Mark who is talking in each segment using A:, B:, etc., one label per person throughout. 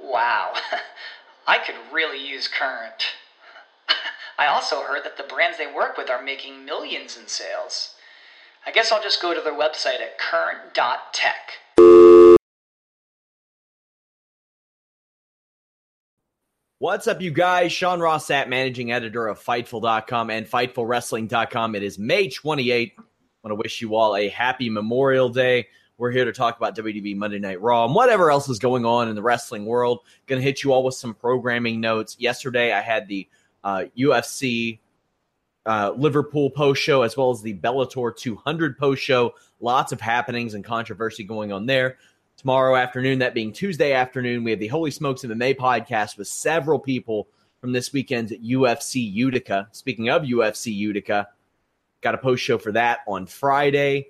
A: Wow, I could really use Current. I also heard that the brands they work with are making millions in sales. I guess I'll just go to their website at current.tech.
B: What's up, you guys? Sean Ross Sapp, managing editor of Fightful.com and FightfulWrestling.com. It is May 28th. I want to wish you all a happy Memorial Day. We're here to talk about WWE Monday Night Raw and whatever else is going on in the wrestling world. Going to hit you all with some programming notes. Yesterday, I had the uh, UFC uh, Liverpool post show as well as the Bellator 200 post show. Lots of happenings and controversy going on there. Tomorrow afternoon, that being Tuesday afternoon, we have the Holy Smokes MMA podcast with several people from this weekend's UFC Utica. Speaking of UFC Utica, got a post show for that on Friday.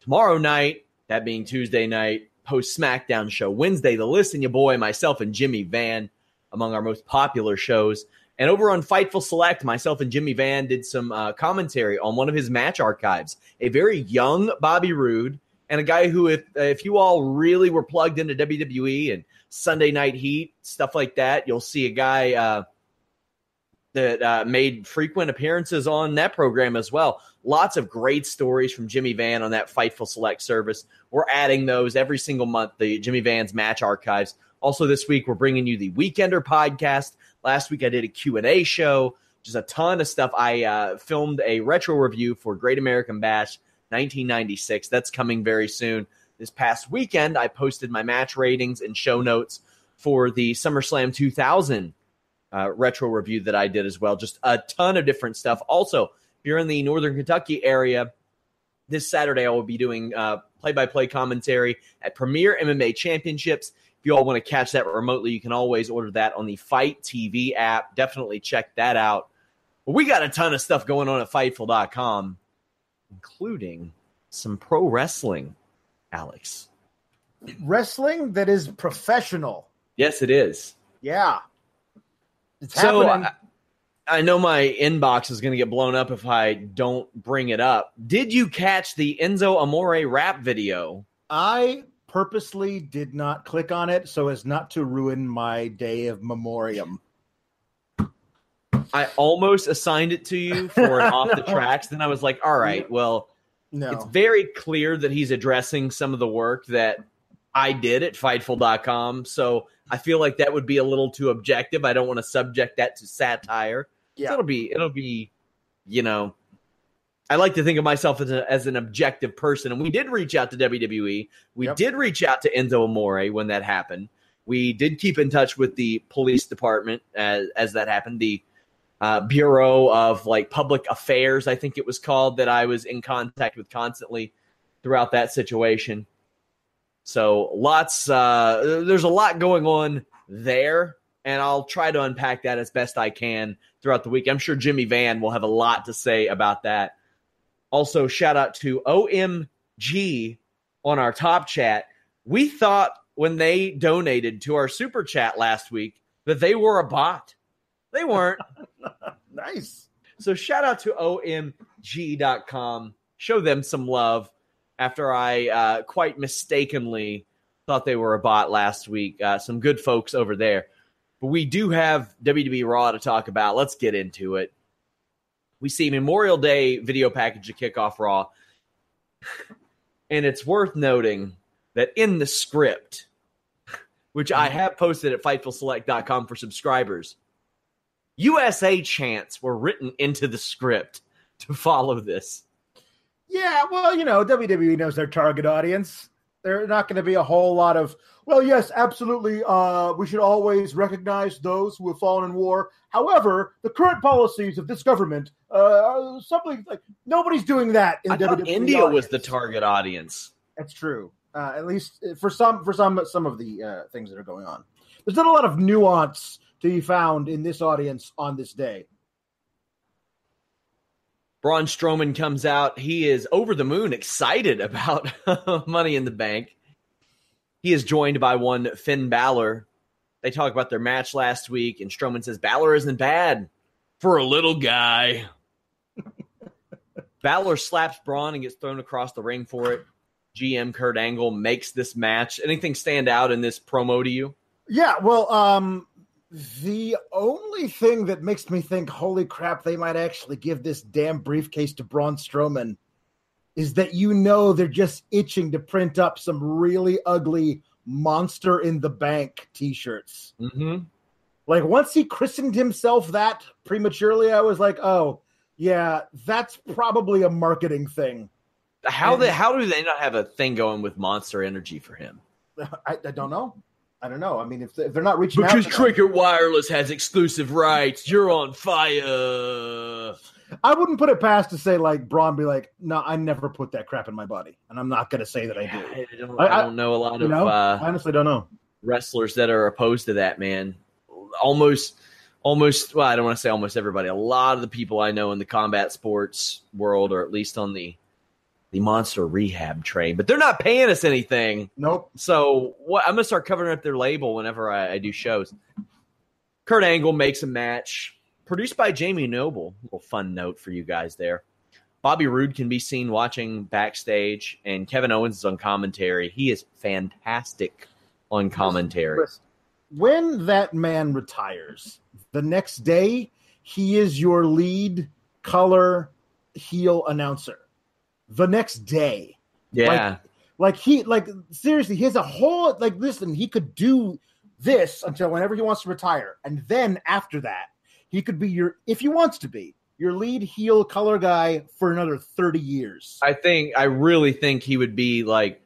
B: Tomorrow night, that being Tuesday night, post SmackDown show. Wednesday, the list and your boy, myself and Jimmy Van, among our most popular shows. And over on Fightful Select, myself and Jimmy Van did some uh, commentary on one of his match archives. A very young Bobby Roode and a guy who, if if you all really were plugged into WWE and Sunday Night Heat stuff like that, you'll see a guy uh, that uh, made frequent appearances on that program as well. Lots of great stories from Jimmy Van on that Fightful Select service. We're adding those every single month. The Jimmy Van's match archives. Also, this week we're bringing you the Weekender podcast. Last week I did a Q and A show. Just a ton of stuff. I uh, filmed a retro review for Great American Bash 1996. That's coming very soon. This past weekend, I posted my match ratings and show notes for the SummerSlam 2000 uh, retro review that I did as well. Just a ton of different stuff. Also, if you're in the Northern Kentucky area, this Saturday I will be doing play by play commentary at Premier MMA Championships. If you all want to catch that remotely, you can always order that on the FITE TV app. Definitely check that out. But we got a ton of stuff going on at Fightful.com including some pro wrestling, Alex.
C: Wrestling that is professional.
B: Yes, it is.
C: Yeah.
B: It's so I, I, know my inbox is going to get blown up if I don't bring it up. Did you catch the Enzo Amore rap video?
C: I purposely did not click on it so as not to ruin my day of memoriam.
B: I almost assigned it to you for an off the tracks. Then I was like, all right, well,
C: no.
B: it's very clear that he's addressing some of the work that I did at Fightful.com. So I feel like that would be a little too objective. I don't want to subject that to satire.
C: Yeah.
B: So it'll be, it'll be, you know, I like to think of myself as, a, as an objective person. And we did reach out to WWE. We
C: Yep.
B: did reach out to Enzo Amore when that happened. We did keep in touch with the police department as, as that happened. The uh, Bureau of like Public Affairs, I think it was called, that I was in contact with constantly throughout that situation. So lots, uh, there's a lot going on there, and I'll try to unpack that as best I can throughout the week. I'm sure Jimmy Van will have a lot to say about that. Also, shout out to OMG on our top chat. We thought when they donated to our super chat last week that they were a bot. They weren't.
C: Nice.
B: So shout out to omg.com. Show them some love after I uh, quite mistakenly thought they were a bot last week. Uh, some good folks over there. But we do have WWE Raw to talk about. Let's get into it. We see Memorial Day video package to kick off Raw. And it's worth noting that in the script, which I have posted at FightfulSelect.com for subscribers, USA chants were written into the script to follow this.
C: Yeah, well, you know, WWE knows their target audience. They're not going to be a whole lot of, well, yes, absolutely. Uh, we should always recognize those who have fallen in war. However, the current policies of this government, uh, are something like nobody's doing that in
B: I
C: the WWE.
B: India was the target audience.
C: That's true. Uh, at least for some, for some, some of the uh, things that are going on. There's not a lot of nuance to be found in this audience on this day.
B: Braun Strowman comes out. He is over the moon, excited about Money in the Bank. He is joined by one Finn Balor. They talk about their match last week, and Strowman says Balor isn't bad for a little guy. Balor slaps Braun and gets thrown across the ring for it. GM Kurt Angle makes this match. Anything stand out in this promo to you?
C: Yeah, well, um, the only thing that makes me think, holy crap, they might actually give this damn briefcase to Braun Strowman is that you know they're just itching to print up some really ugly monster in the bank t-shirts.
B: Mm-hmm.
C: Like once he christened himself that prematurely, I was like, oh, yeah, that's probably a marketing thing.
B: How the how do they not have a thing going with Monster Energy for him?
C: I, I don't know. I don't know. I mean, if, they're not reaching
B: Because
C: out, to them-
B: Wireless has exclusive rights. You're on fire.
C: I wouldn't put it past to say like Braun be like, no, I never put that crap in my body, and I'm not going to say that I do.
B: I don't,
C: I-
B: I
C: I-
B: don't know a lot of
C: know, I
B: uh,
C: honestly don't know.
B: wrestlers that are opposed to that, man. Almost, almost, well, I don't want to say almost everybody. A lot of the people I know in the combat sports world, or at least on the the monster rehab train, but they're not paying us anything.
C: Nope.
B: So what? I'm gonna start covering up their label whenever I, I do shows. Kurt Angle makes a match produced by Jamie Noble. A little fun note for you guys there. Bobby Roode can be seen watching backstage, and Kevin Owens is on commentary. He is fantastic on commentary.
C: When that man retires, the next day he is your lead color heel announcer. The next day,
B: Yeah,
C: like he, like seriously, he has a whole like. Listen, he could do this until whenever he wants to retire, and then after that, he could be your if he wants to be your lead heel color guy for another thirty years.
B: I think I really think he would be like.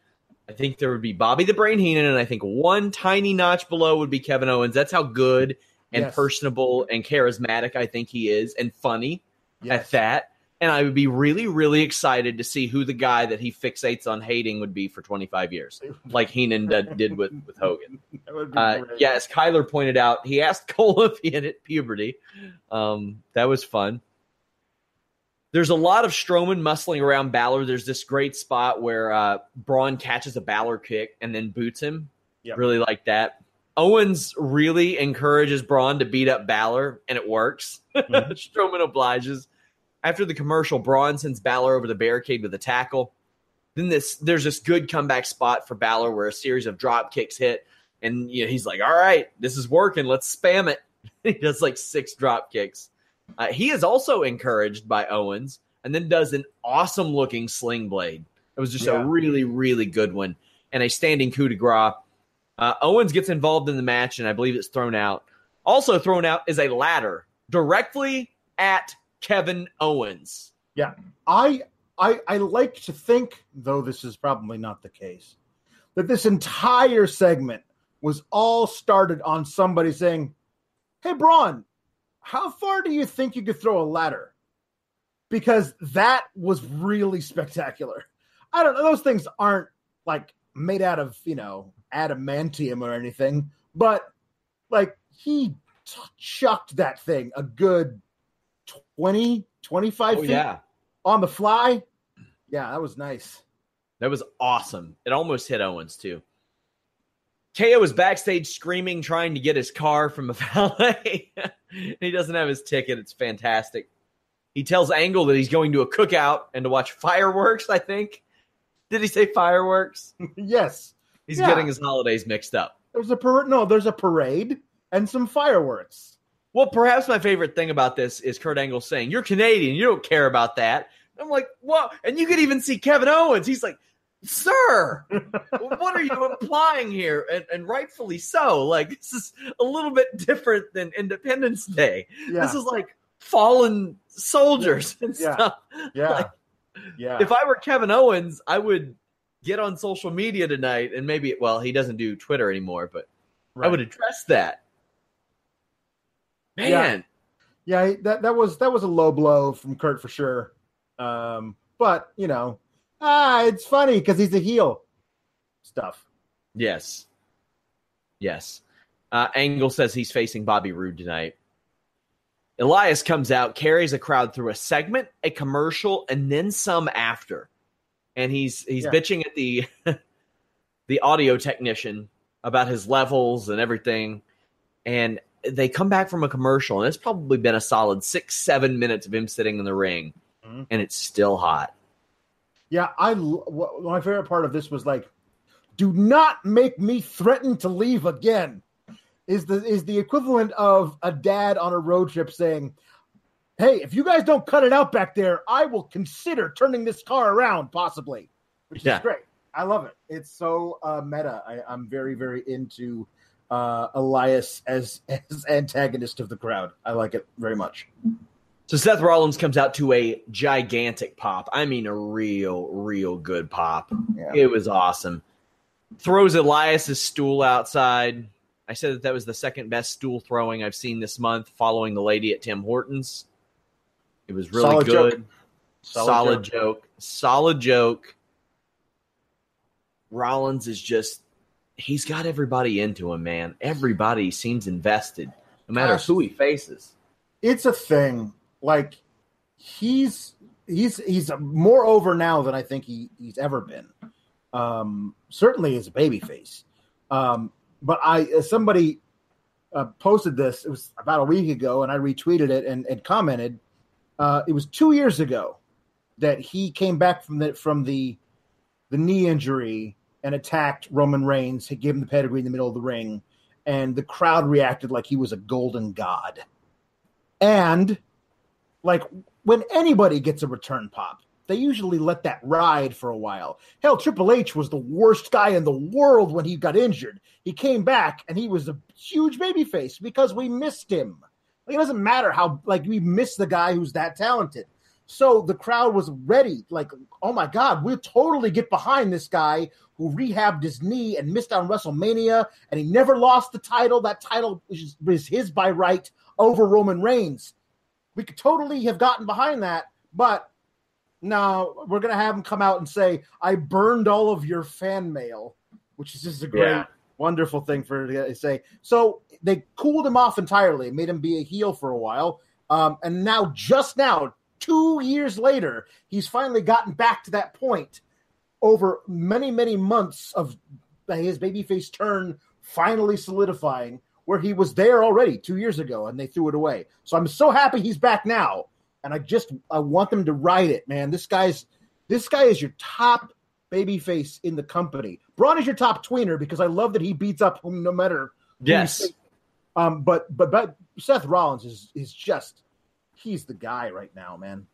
B: I think there would be Bobby the Brain Heenan, and I think one tiny notch below would be Kevin Owens. That's how good and
C: Yes.
B: personable and charismatic I think he is, and funny.
C: Yes.
B: at that. And I would be really, really excited to see who the guy that he fixates on hating would be for 25 years, like Heenan did, did with, with Hogan. Uh, yeah, as Kyler pointed out, he asked Cole if he had hit puberty. Um, that was fun. There's a lot of Strowman muscling around Balor. There's this great spot where uh, Braun catches a Balor kick and then boots him.
C: Yep.
B: Really like that. Owens really encourages Braun to beat up Balor, and it works.
C: Mhm.
B: Strowman obliges. After the commercial, Braun sends Balor over the barricade with a tackle. Then this there's this good comeback spot for Balor where a series of drop kicks hit, and you know, he's like, "All right, this is working. Let's spam it." he does like six drop kicks. Uh, he is also encouraged by Owens, and then does an awesome looking sling blade. It was just
C: Yeah.
B: a really, really good one, and a standing coup de grace. Uh, Owens gets involved in the match, and I believe it's thrown out. Also thrown out is a ladder directly at Kevin Owens. Yeah.
C: I I I like to think, though this is probably not the case, that this entire segment was all started on somebody saying, "Hey, Braun, how far do you think you could throw a ladder?" Because that was really spectacular. I don't know; those things aren't like made out of you know adamantium or anything, but like he chucked that thing a good 20, 25
B: Oh
C: feet
B: yeah,
C: on the fly. Yeah, that was nice.
B: that was awesome. It almost hit Owens too. KO is backstage screaming, trying to get his car from a valet. he doesn't have his ticket. It's fantastic. He tells Angle that he's going to a cookout and to watch fireworks, I think. Did he say fireworks?
C: yes.
B: He's
C: Yeah.
B: getting his holidays mixed up.
C: There's a par- no, there's a parade and some fireworks.
B: Well, perhaps my favorite thing about this is Kurt Angle saying, You're Canadian. You don't care about that. I'm like, Whoa. And you could even see Kevin Owens. He's like, Sir, what are you implying here? And, and rightfully so. Like, this is a little bit different than Independence Day.
C: Yeah.
B: This is like fallen soldiers and
C: Yeah.
B: stuff.
C: yeah.
B: like-
C: yeah.
B: If I were Kevin Owens, I would get on social media tonight and maybe, well, he doesn't do Twitter anymore, but I would address that. Man.
C: Yeah. Yeah, that that was that was a low blow from Kurt for sure. Um, but you know, ah, it's funny because he's a heel. Stuff.
B: Yes. Yes. Uh, Angle says he's facing Bobby Roode tonight. Elias comes out, carries a crowd through a segment, a commercial, and then some after. And he's he's
C: Yeah.
B: bitching at the the audio technician about his levels and everything. And they come back from a commercial, and it's probably been a solid six, seven minutes of him sitting in the ring,
C: Mhm.
B: and it's still hot.
C: Yeah, i my favorite part of this was like, do not make me threaten to leave again. Is the is the equivalent of a dad on a road trip saying, "Hey, if you guys don't cut it out back there, I will consider turning this car around, possibly." Which
B: Yeah.
C: is great. I love it. It's so uh, meta. I, I'm very very into uh, Elias as as antagonist of the crowd. I like it very much.
B: So Seth Rollins comes out to a gigantic pop. I mean, a real, real good pop.
C: Yeah.
B: It was awesome. Throws Elias's stool outside. I said that that was the second best stool throwing I've seen this month, following the lady at Tim Hortons. It was really
C: Solid
B: good.
C: joke.
B: Solid,
C: Solid
B: joke. Solid joke. Rollins is just he's got everybody into him, man. Everybody seems invested, no matter
C: Gosh.
B: who he faces.
C: it's a thing. Like he's he's he's more over now than I think he, he's ever been. Um, certainly as a babyface. Um, but I somebody uh, posted this. It was about a week ago, and I retweeted it and, and commented. Uh, it was two years ago that he came back from the from the the knee injury and attacked Roman Reigns. He gave him the pedigree in the middle of the ring, and the crowd reacted like he was a golden god. And like when anybody gets a return pop, they usually let that ride for a while. Hell, Triple H was the worst guy in the world when he got injured. He came back and he was a huge babyface because we missed him. Like, it doesn't matter how like we miss the guy who's that talented. So the crowd was ready, like, oh my God, we'll totally get behind this guy who rehabbed his knee and missed out on WrestleMania, and he never lost the title. That title was, was his by right over Roman Reigns. We could totally have gotten behind that, but no, we're gonna have him come out and say, "I burned all of your fan mail," which is just a great,
B: Yeah.
C: wonderful thing for to say. So they cooled him off entirely, made him be a heel for a while, um, and now, just now, two years later, he's finally gotten back to that point over many, many months of his babyface turn finally solidifying where he was there already two years ago and they threw it away. So I'm so happy he's back now. And I just I want them to ride it, man. This guy's this guy is your top babyface in the company. Braun is your top tweener because I love that he beats up whom no matter
B: Yes.
C: Um, but but but Seth Rollins is is just he's the guy right now, man.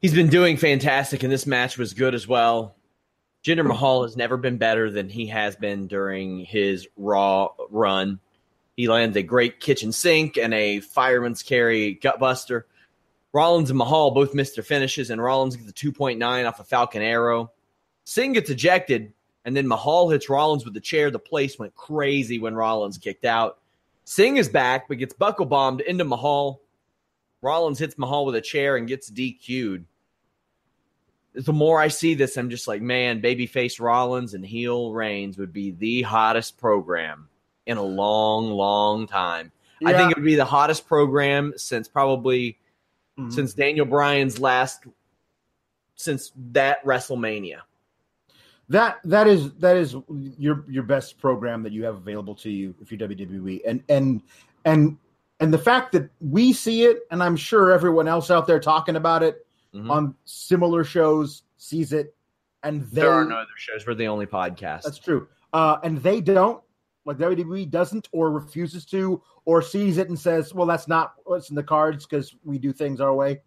B: He's been doing fantastic, and this match was good as well. Jinder Mahal has never been better than he has been during his Raw run. He lands a great kitchen sink and a fireman's carry gutbuster. Rollins and Mahal both missed their finishes, and Rollins gets a 2.9 off a Falcon Arrow. Singh gets ejected, and then Mahal hits Rollins with the chair. The place went crazy when Rollins kicked out. Singh is back, but gets buckle bombed into Mahal. Rollins hits Mahal with a chair and gets DQ'd. The more I see this, I'm just like, man, babyface Rollins and heel Reigns would be the hottest program in a long, long time. I think it would be the hottest program since probably
C: Mhm.
B: since Daniel Bryan's last since that WrestleMania.
C: that that is that is your your best program that you have available to you if you're WWE, and and and and the fact that we see it, and I'm sure everyone else out there talking about it
B: Mhm.
C: on similar shows sees it, and they
B: there are no other shows. We're the only podcast.
C: That's true. Uh, and they don't, like WWE doesn't or refuses to or sees it and says, well, that's not what's in the cards because we do things our way,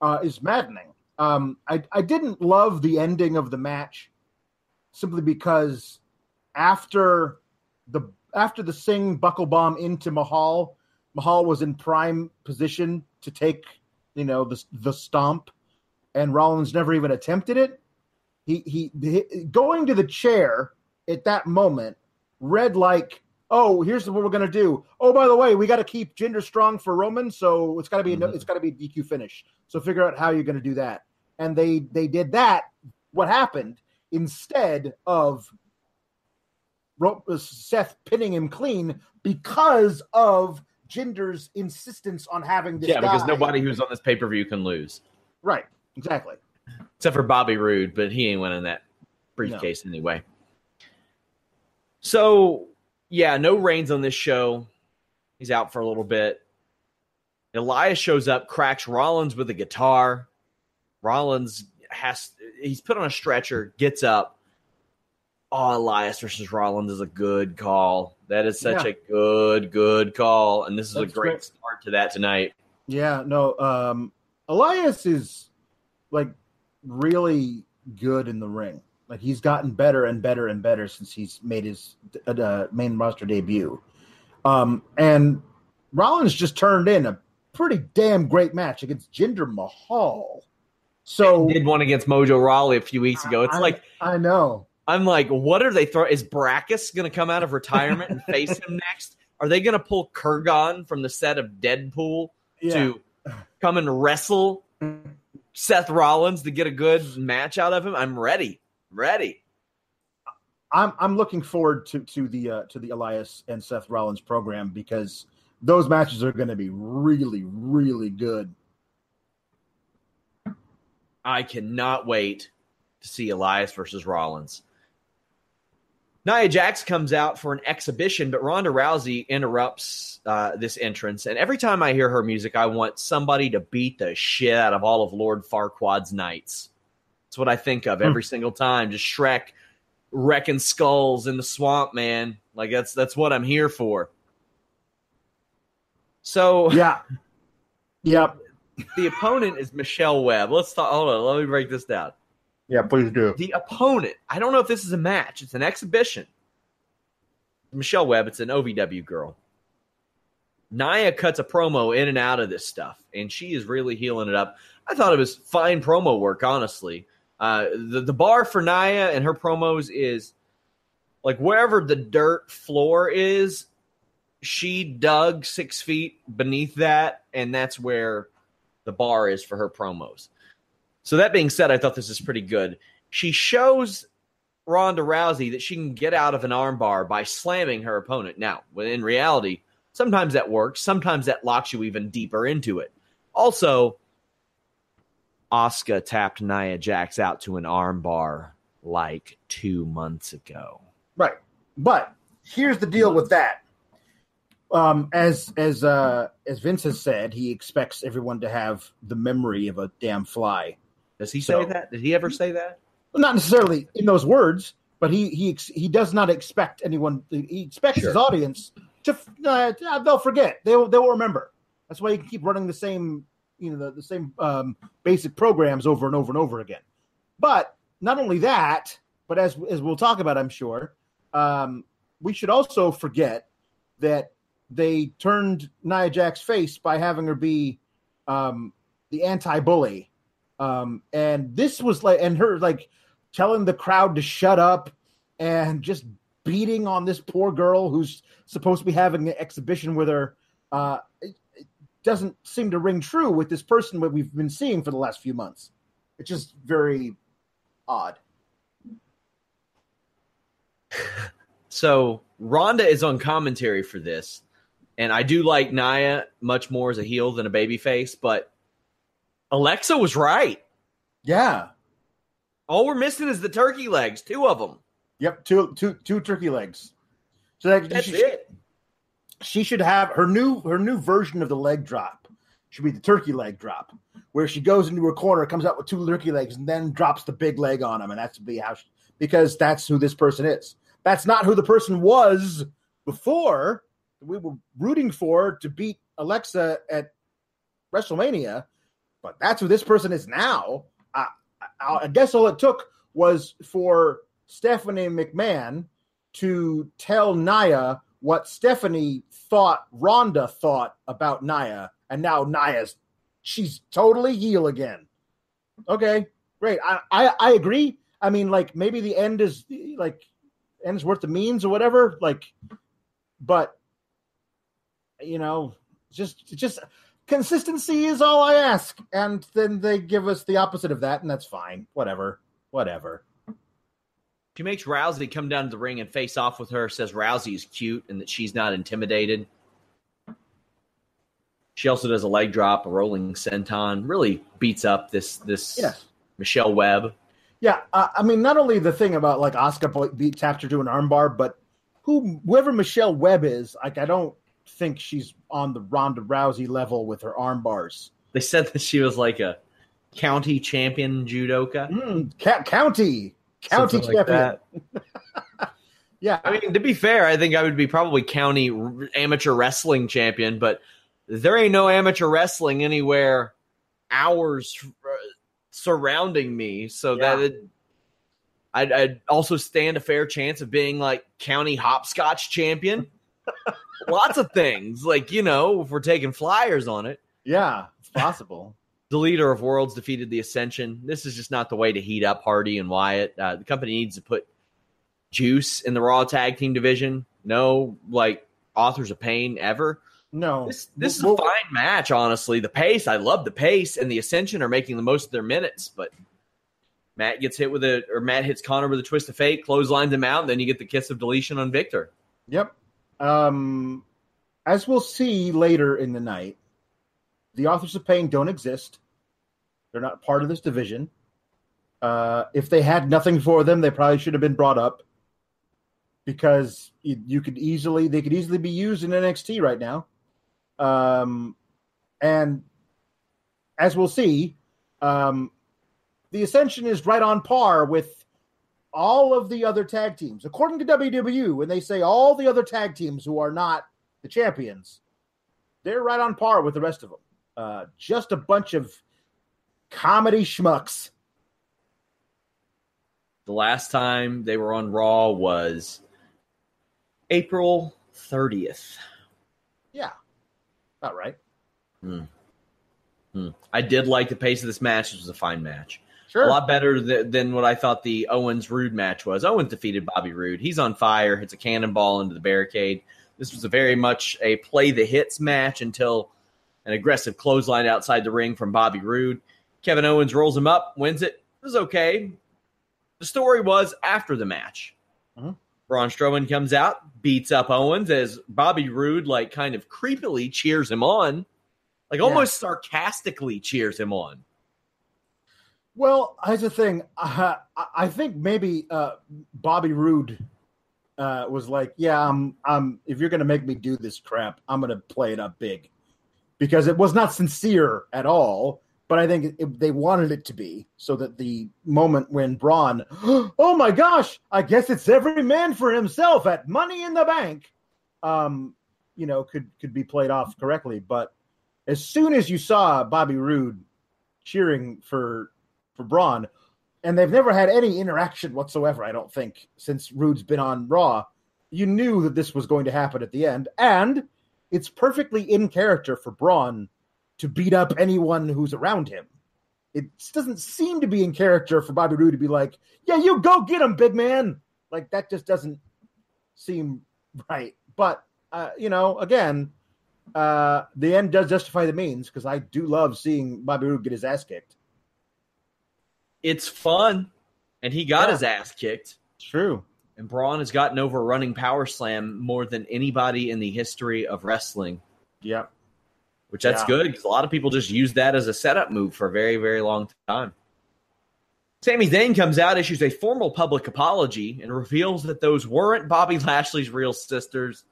C: uh, is maddening. Um, I, I didn't love the ending of the match simply because after the after the Singh buckle bomb into Mahal, Mahal was in prime position to take, you know, the the stomp, and Rollins never even attempted it. He he, he going to the chair at that moment read like, oh, here's what we're gonna do. Oh, by the way, we got to keep Jinder strong for Roman, so it's got to be
B: Mhm.
C: it's got to be a DQ finish. So figure out how you're gonna do that. And they they did that. What happened instead of uh, Seth pinning him clean because of Jinder's insistence on having this
B: yeah, because nobody who's on this pay per view can lose,
C: right exactly
B: except for Bobby Roode, but he ain't winning that briefcase anyway. So yeah, no Reigns on this show. He's out for a little bit. Elias shows up, cracks Rollins with a guitar. Rollins has he's put on a stretcher, gets up. Oh, Elias versus Rollins is a good call. That is such
C: Yeah.
B: a good, good call. And this is
C: That's
B: a great
C: great.
B: start to that tonight.
C: Yeah, no. Um, Elias is like really good in the ring. Like he's gotten better and better and better since he's made his uh, main roster debut. Um, and Rollins just turned in a pretty damn great match against Jinder Mahal. So
B: Did one against Mojo Rawley a few weeks ago. It's
C: I-
B: like
C: I know.
B: I'm like, what are they throwing? Is Brakkus going to come out of retirement and face him next? Are they going to pull Kurrgan from the set of Deadpool
C: Yeah.
B: to come and wrestle Seth Rollins to get a good match out of him? I'm ready. Ready.
C: I'm I'm looking forward to to the uh, to the Elias and Seth Rollins program because those matches are going to be really really good.
B: I cannot wait to see Elias versus Rollins. Nia Jax comes out for an exhibition, but Ronda Rousey interrupts uh, this entrance. And every time I hear her music, I want somebody to beat the shit out of all of Lord Farquaad's knights. That's what I think of every single time. Just Shrek wrecking skulls in the swamp, man. Like that's that's what I'm here for. So
C: Yeah. Yep.
B: the opponent is Michelle Webb. Let's talk. Hold on. Let me break this down.
C: Yeah, please do.
B: The opponent, I don't know if this is a match, it's an exhibition. Michelle Webb, it's an OVW girl. Nia cuts a promo in and out of this stuff, and she is really healing it up. I thought it was fine promo work, honestly. Uh, the, the bar for Nia and her promos is like wherever the dirt floor is, she dug six feet beneath that, and that's where the bar is for her promos. So that being said, I thought this is pretty good. She shows Ronda Rousey that she can get out of an armbar by slamming her opponent. Now, in reality, sometimes that works. Sometimes that locks you even deeper into it. Also, Asuka tapped Nia Jax out to an armbar like two months ago.
C: Right. But here's the deal with that. Um, as as uh, as Vince has said, he expects everyone to have the memory of a damn fly.
B: Does he
C: So-
B: say that? Did he ever say that?
C: Well, not necessarily in those words, but he he he does not expect anyone. He expects his audience to uh, they'll forget. They will they will remember. That's why you can keep running the same you know the, the same um, basic programs over and over and over again. But not only that, but as as we'll talk about, I'm sure, um, we should also forget that they turned Nia Jax's face by having her be um, the anti-bully, um, and this was like, and her like telling the crowd to shut up and just beating on this poor girl who's supposed to be having an exhibition with her. Uh, it, it doesn't seem to ring true with this person that we've been seeing for the last few months. It's just very odd.
B: So Ronda is on commentary for this, and I do like Nia much more as a heel than a babyface, but Alexa was right.
C: Yeah.
B: All we're missing is the turkey legs, two of them.
C: Yep, two two two turkey legs. So that,
B: That's
C: she,
B: it.
C: she should have her new her new version of the leg drop should be the turkey leg drop, where she goes into her corner, comes out with two turkey legs, and then drops the big leg on him, and that's be how she, because that's who this person is. That's not who the person was before. We were rooting for to beat Alexa at WrestleMania, but that's who this person is now. I, I, I guess all it took was for Stephanie McMahon to tell Nia what Stephanie thought Ronda thought about Nia, and now Nia's she's totally heel again. Okay, great. I, I I agree. I mean, like maybe the end is like ends worth the means or whatever. Like, but you know, just just consistency is all I ask, and then they give us the opposite of that, and that's fine. Whatever, whatever.
B: She makes Rousey come down to the ring and face off with her, says Rousey is cute and that she's not intimidated. She also does a leg drop, a rolling senton, really beats up this this
C: Yes.
B: Michelle Webb.
C: Yeah, uh, I mean, not only the thing about like Asuka beat tapped her to an armbar, but who whoever Michelle Webb is, like I don't think she's on the Ronda Rousey level with her arm bars.
B: They said that she was like a county champion judoka.
C: Mm, ca- county, county
B: Something
C: champion.
B: that.
C: Yeah,
B: I mean, to be fair, I think I would be probably county r- amateur wrestling champion, but there ain't no amateur wrestling anywhere hours uh, surrounding me. So
C: Yeah.
B: that it, I'd, I'd also stand a fair chance of being like county hopscotch champion. Lots of things, like you know, if we're taking flyers on it.
C: yeah, it's possible.
B: The Deleters of Worlds defeated the Ascension. This is just not the way to heat up Hardy and Wyatt. Uh, the company needs to put juice in the Raw Tag Team division. No, like authors of pain ever.
C: No,
B: This this is
C: Well,
B: a fine match, honestly. The pace, I love the pace, and the Ascension are making the most of their minutes. But Matt gets hit with a, or Matt hits Konnor with a twist of fate, clotheslines him out, and then you get the kiss of deletion on Viktor.
C: Yep. Um, as we'll see later in the night, the authors of pain don't exist. They're not part of this division. Uh, if they had nothing for them, they probably should have been brought up because you, you could easily they could easily be used in NXT right now. Um, and as we'll see, um, the Ascension is right on par with all of the other tag teams. According to WWE, when they say all the other tag teams who are not the champions, they're right on par with the rest of them. Uh, just a bunch of comedy schmucks.
B: The last time they were on Raw was April 30th.
C: Yeah, about right.
B: Hmm. I did like the pace of this match. This was a fine match.
C: Sure.
B: A lot better th- than what I thought the Owens Roode match was. Owens defeated Bobby Roode. He's on fire, hits a cannonball into the barricade. This was a very much a play the hits match until an aggressive clothesline outside the ring from Bobby Roode. Kevin Owens rolls him up, wins it. It was okay. The story was after the match.
C: Mhm.
B: Braun Strowman comes out, beats up Owens as Bobby Roode, like, kind of creepily cheers him on, like almost sarcastically cheers him on.
C: Well, here's the thing. Uh, I- think maybe uh, Bobby Roode uh, was like, "Yeah, I'm, I'm. If you're going to make me do this crap, I'm going to play it up big," because it was not sincere at all. But I think it- they wanted it to be, so that the moment when Braun, oh my gosh, I guess it's every man for himself at Money in the Bank, um, you know, could could be played off correctly. But as soon as you saw Bobby Roode cheering for for Braun, and they've never had any interaction whatsoever. I don't think since Roode's been on Raw. You knew that this was going to happen at the end, and it's perfectly in character for Braun to beat up anyone who's around him. It doesn't seem to be in character for Bobby Roode to be like, "Yeah, you go get him, big man." Like that just doesn't seem right. But uh, you know, again, uh, the end does justify the means because I do love seeing Bobby Roode get his ass kicked.
B: It's fun, and he got
C: Yeah.
B: his ass kicked.
C: True.
B: And Braun has gotten over running power slam more than anybody in the history of wrestling,
C: Yep.
B: which that's
C: Yeah.
B: good because a lot of people just use that as a setup move for a very, very long time. Sami Zayn comes out, issues a formal public apology, and reveals that those weren't Bobby Lashley's real sisters.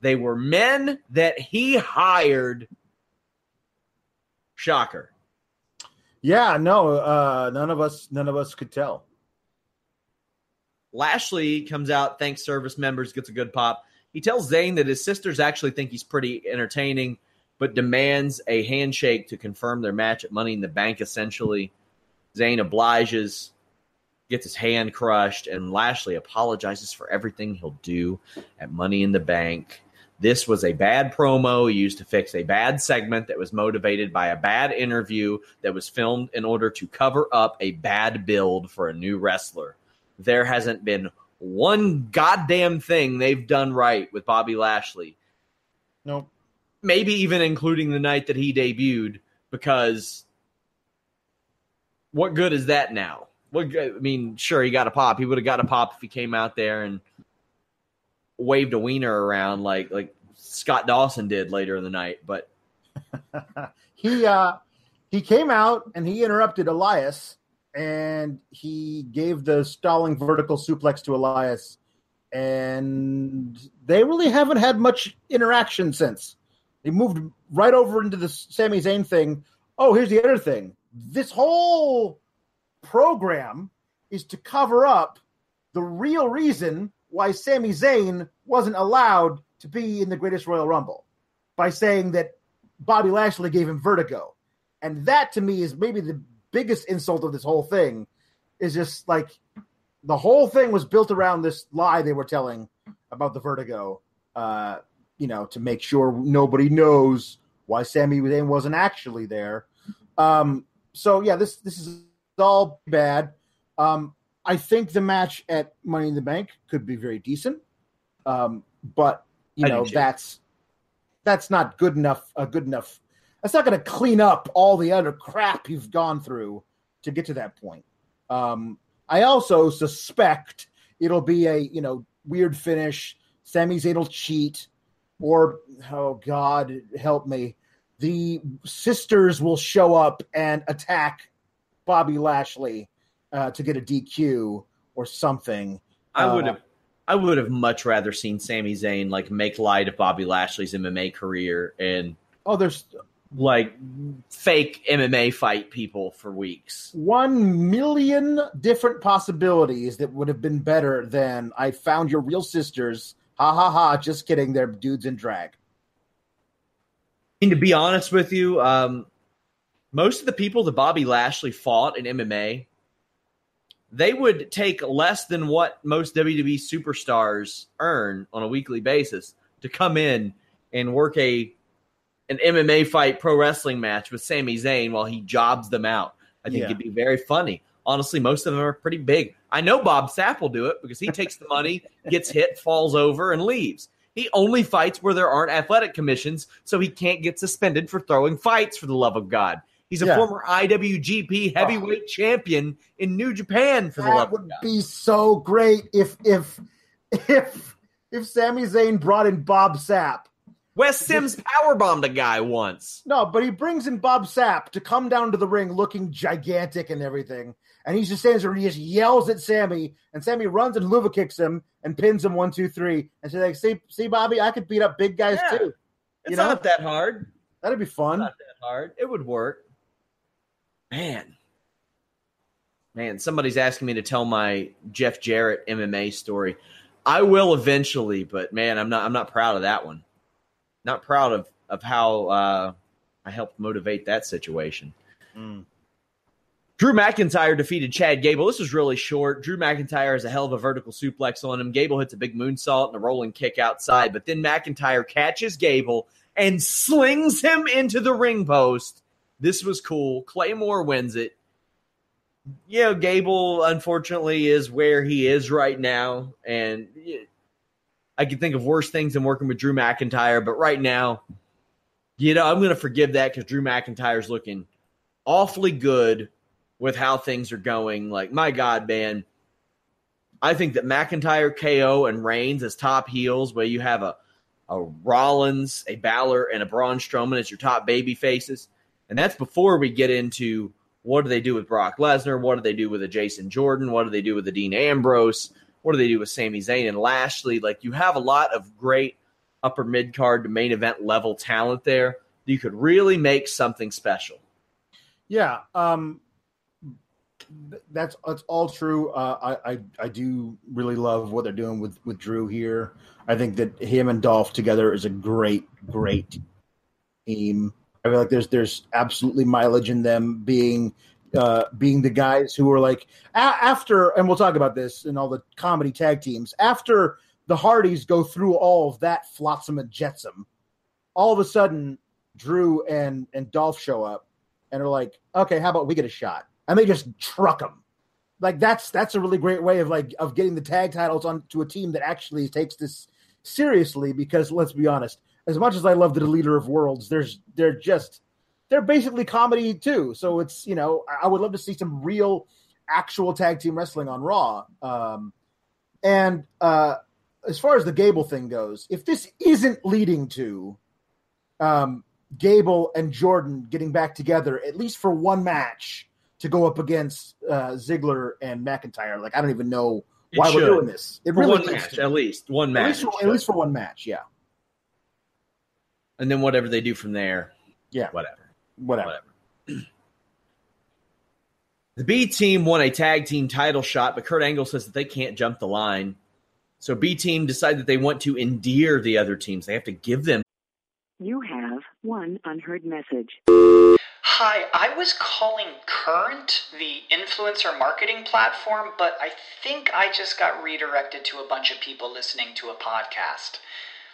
B: They were men that he hired. Shocker.
C: Yeah, no, uh, none of us, none of us could tell.
B: Lashley comes out, thanks service members, gets a good pop. He tells Zayn that his sisters actually think he's pretty entertaining, but demands a handshake to confirm their match at Money in the Bank, essentially. Zayn obliges, gets his hand crushed, and Lashley apologizes for everything he'll do at Money in the Bank. This was a bad promo used to fix a bad segment that was motivated by a bad interview that was filmed in order to cover up a bad build for a new wrestler. There hasn't been one goddamn thing they've done right with Bobby Lashley.
C: Nope.
B: Maybe even including the night that he debuted, because what good is that now? What I mean, sure, he got a pop. He would have got a pop if he came out there and waved a wiener around like like Scott Dawson did later in the night. But
C: he uh he came out and he interrupted Elias and he gave the stalling vertical suplex to Elias and they really haven't had much interaction since. They moved right over into the Sami Zayn thing. Oh, here's the other thing. This whole program is to cover up the real reason why Sami Zayn wasn't allowed to be in the Greatest Royal Rumble by saying that Bobby Lashley gave him vertigo. And that to me is maybe the biggest insult of this whole thing is just like the whole thing was built around this lie they were telling about the vertigo, uh, you know, to make sure nobody knows why Sami Zayn wasn't actually there. Um, so yeah, this this is all bad. Um, I think the match at Money in the Bank could be very decent, um, but you
B: I
C: know that's that's not good enough. A good enough. That's not going to clean up all the other crap you've gone through to get to that point. Um, I also suspect it'll be a you know weird finish. Sami Zayn will cheat, or oh God, help me, the sisters will show up and attack Bobby Lashley uh, to get a DQ or something.
B: I would
C: Uh,
B: have I would have much rather seen Sami Zayn like make light of Bobby Lashley's MMA career and
C: Oh, there's
B: like fake MMA fight people for weeks.
C: one million different possibilities that would have been better than I found your real sisters. Ha ha ha! Just kidding. They're dudes in drag.
B: And to be honest with you, um, most of the people that Bobby Lashley fought in MMA, they would take less than what most WWE superstars earn on a weekly basis to come in and work a an MMA fight pro wrestling match with Sami Zayn while he jobs them out. I think
C: Yeah.
B: it'd be very funny. Honestly, most of them are pretty big. I know Bob Sapp will do it because he takes the money, gets hit, falls over, and leaves. He only fights where there aren't athletic commissions, so he can't get suspended for throwing fights, for the love of God. He's a
C: Yeah.
B: former IWGP heavyweight champion in New Japan, for the
C: That
B: love
C: would
B: God.
C: be so great if if if if Sami Zayn brought in Bob Sapp.
B: Wes Sims powerbombed a guy once.
C: No, but he brings in Bob Sapp to come down to the ring looking gigantic and everything. And he just stands there and he just yells at Sami. And Sami runs and Luva kicks him and pins him one, two, three. And she's like, see, see, Bobby, I could beat up big guys
B: Yeah.
C: too.
B: It's
C: You know?
B: not that hard.
C: That'd be fun.
B: not that hard. It would work. Man. Man, somebody's asking me to tell my Jeff Jarrett MMA story. I will eventually, but man, I'm not I'm not proud of that one. Not proud of of how uh, I helped motivate that situation.
C: Mm.
B: Drew McIntyre defeated Chad Gable. This was really short. Drew McIntyre has a hell of a vertical suplex on him. Gable hits a big moonsault and a rolling kick outside, but then McIntyre catches Gable and slings him into the ring post. This was cool. Claymore wins it. You know, Gable unfortunately is where he is right now, and I can think of worse things than working with Drew McIntyre. But right now, you know, I'm going to forgive that because Drew McIntyre's looking awfully good with how things are going. Like, my God, man. I think that McIntyre, KO, and Reigns as top heels, where you have a, a Rollins, a Balor, and a Braun Strowman as your top baby faces. And that's before we get into What do they do with Brock Lesnar? What do they do with a Jason Jordan? What do they do with the Dean Ambrose? What do they do with Sami Zayn and Lashley? Like you have a lot of great upper mid card to main event level talent there. You could really make something special.
C: Yeah, um, that's that's all true. Uh, I, I I do really love what they're doing with with Drew here. I think that him and Dolph together is a great great team. I feel like there's there's absolutely mileage in them being uh, being the guys who are like a- after, and we'll talk about this in all the comedy tag teams after the Hardys go through all of that flotsam and jetsam. All of a sudden, Drew and and Dolph show up and are like, okay, how about we get a shot? And they just truck them. Like that's that's a really great way of like of getting the tag titles on to a team that actually takes this seriously. Because let's be honest, as much as I love the Deleters of Worlds, there's they're just they're basically comedy too. So it's you know I would love to see some real actual tag team wrestling on Raw. Um, and uh, as far as the Gable thing goes, if this isn't leading to um, Gable and Jordan getting back together at least for one match to go up against uh, Ziggler and McIntyre, like I don't even know why we're doing this. It
B: For
C: really
B: one match,
C: to.
B: at least one
C: At
B: match,
C: least, for, at least for one match, yeah,
B: and then whatever they do from there,
C: yeah,
B: whatever.
C: whatever.
B: Whatever. The B team won a tag team title shot, but Kurt Angle says that they can't jump the line. So B team decided that they want to endear the other teams. They have to give them.
D: You have one unheard message.
A: Hi, I was calling Current, the influencer marketing platform, but I think I just got redirected to a bunch of people listening to a podcast.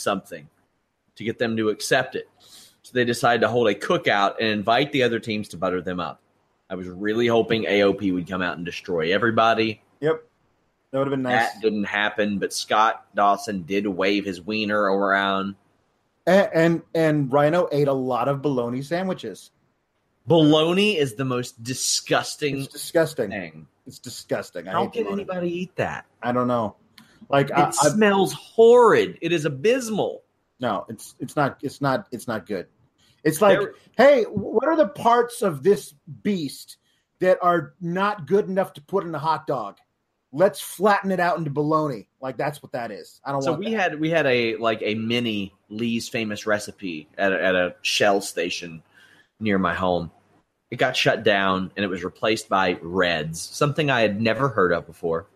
B: Something to get them to accept it. So they decided to hold a cookout and invite the other teams to butter them up. I was really hoping AOP would come out and destroy everybody.
C: Yep, that would have been nice.
B: That didn't happen, but Scott Dawson did wave his wiener around.
C: And, and and Rhino ate a lot of bologna sandwiches.
B: Bologna is the most disgusting
C: It's disgusting.
B: thing.
C: It's disgusting. I
B: How can
C: bologna.
B: anybody eat that?
C: I don't know. Like
B: It
C: I, I,
B: smells horrid. It is abysmal.
C: no, it's it's not it's not it's not good. It's like,
B: There-
C: hey, what are the parts of this beast that are not good enough to put in a hot dog? Let's flatten it out into bologna. Like that's what that is. I don't
B: So
C: want.
B: we
C: that.
B: had we had a like a mini Lee's famous recipe at a, at a Shell station near my home. It got shut down and it was replaced by Reds, something I had never heard of before.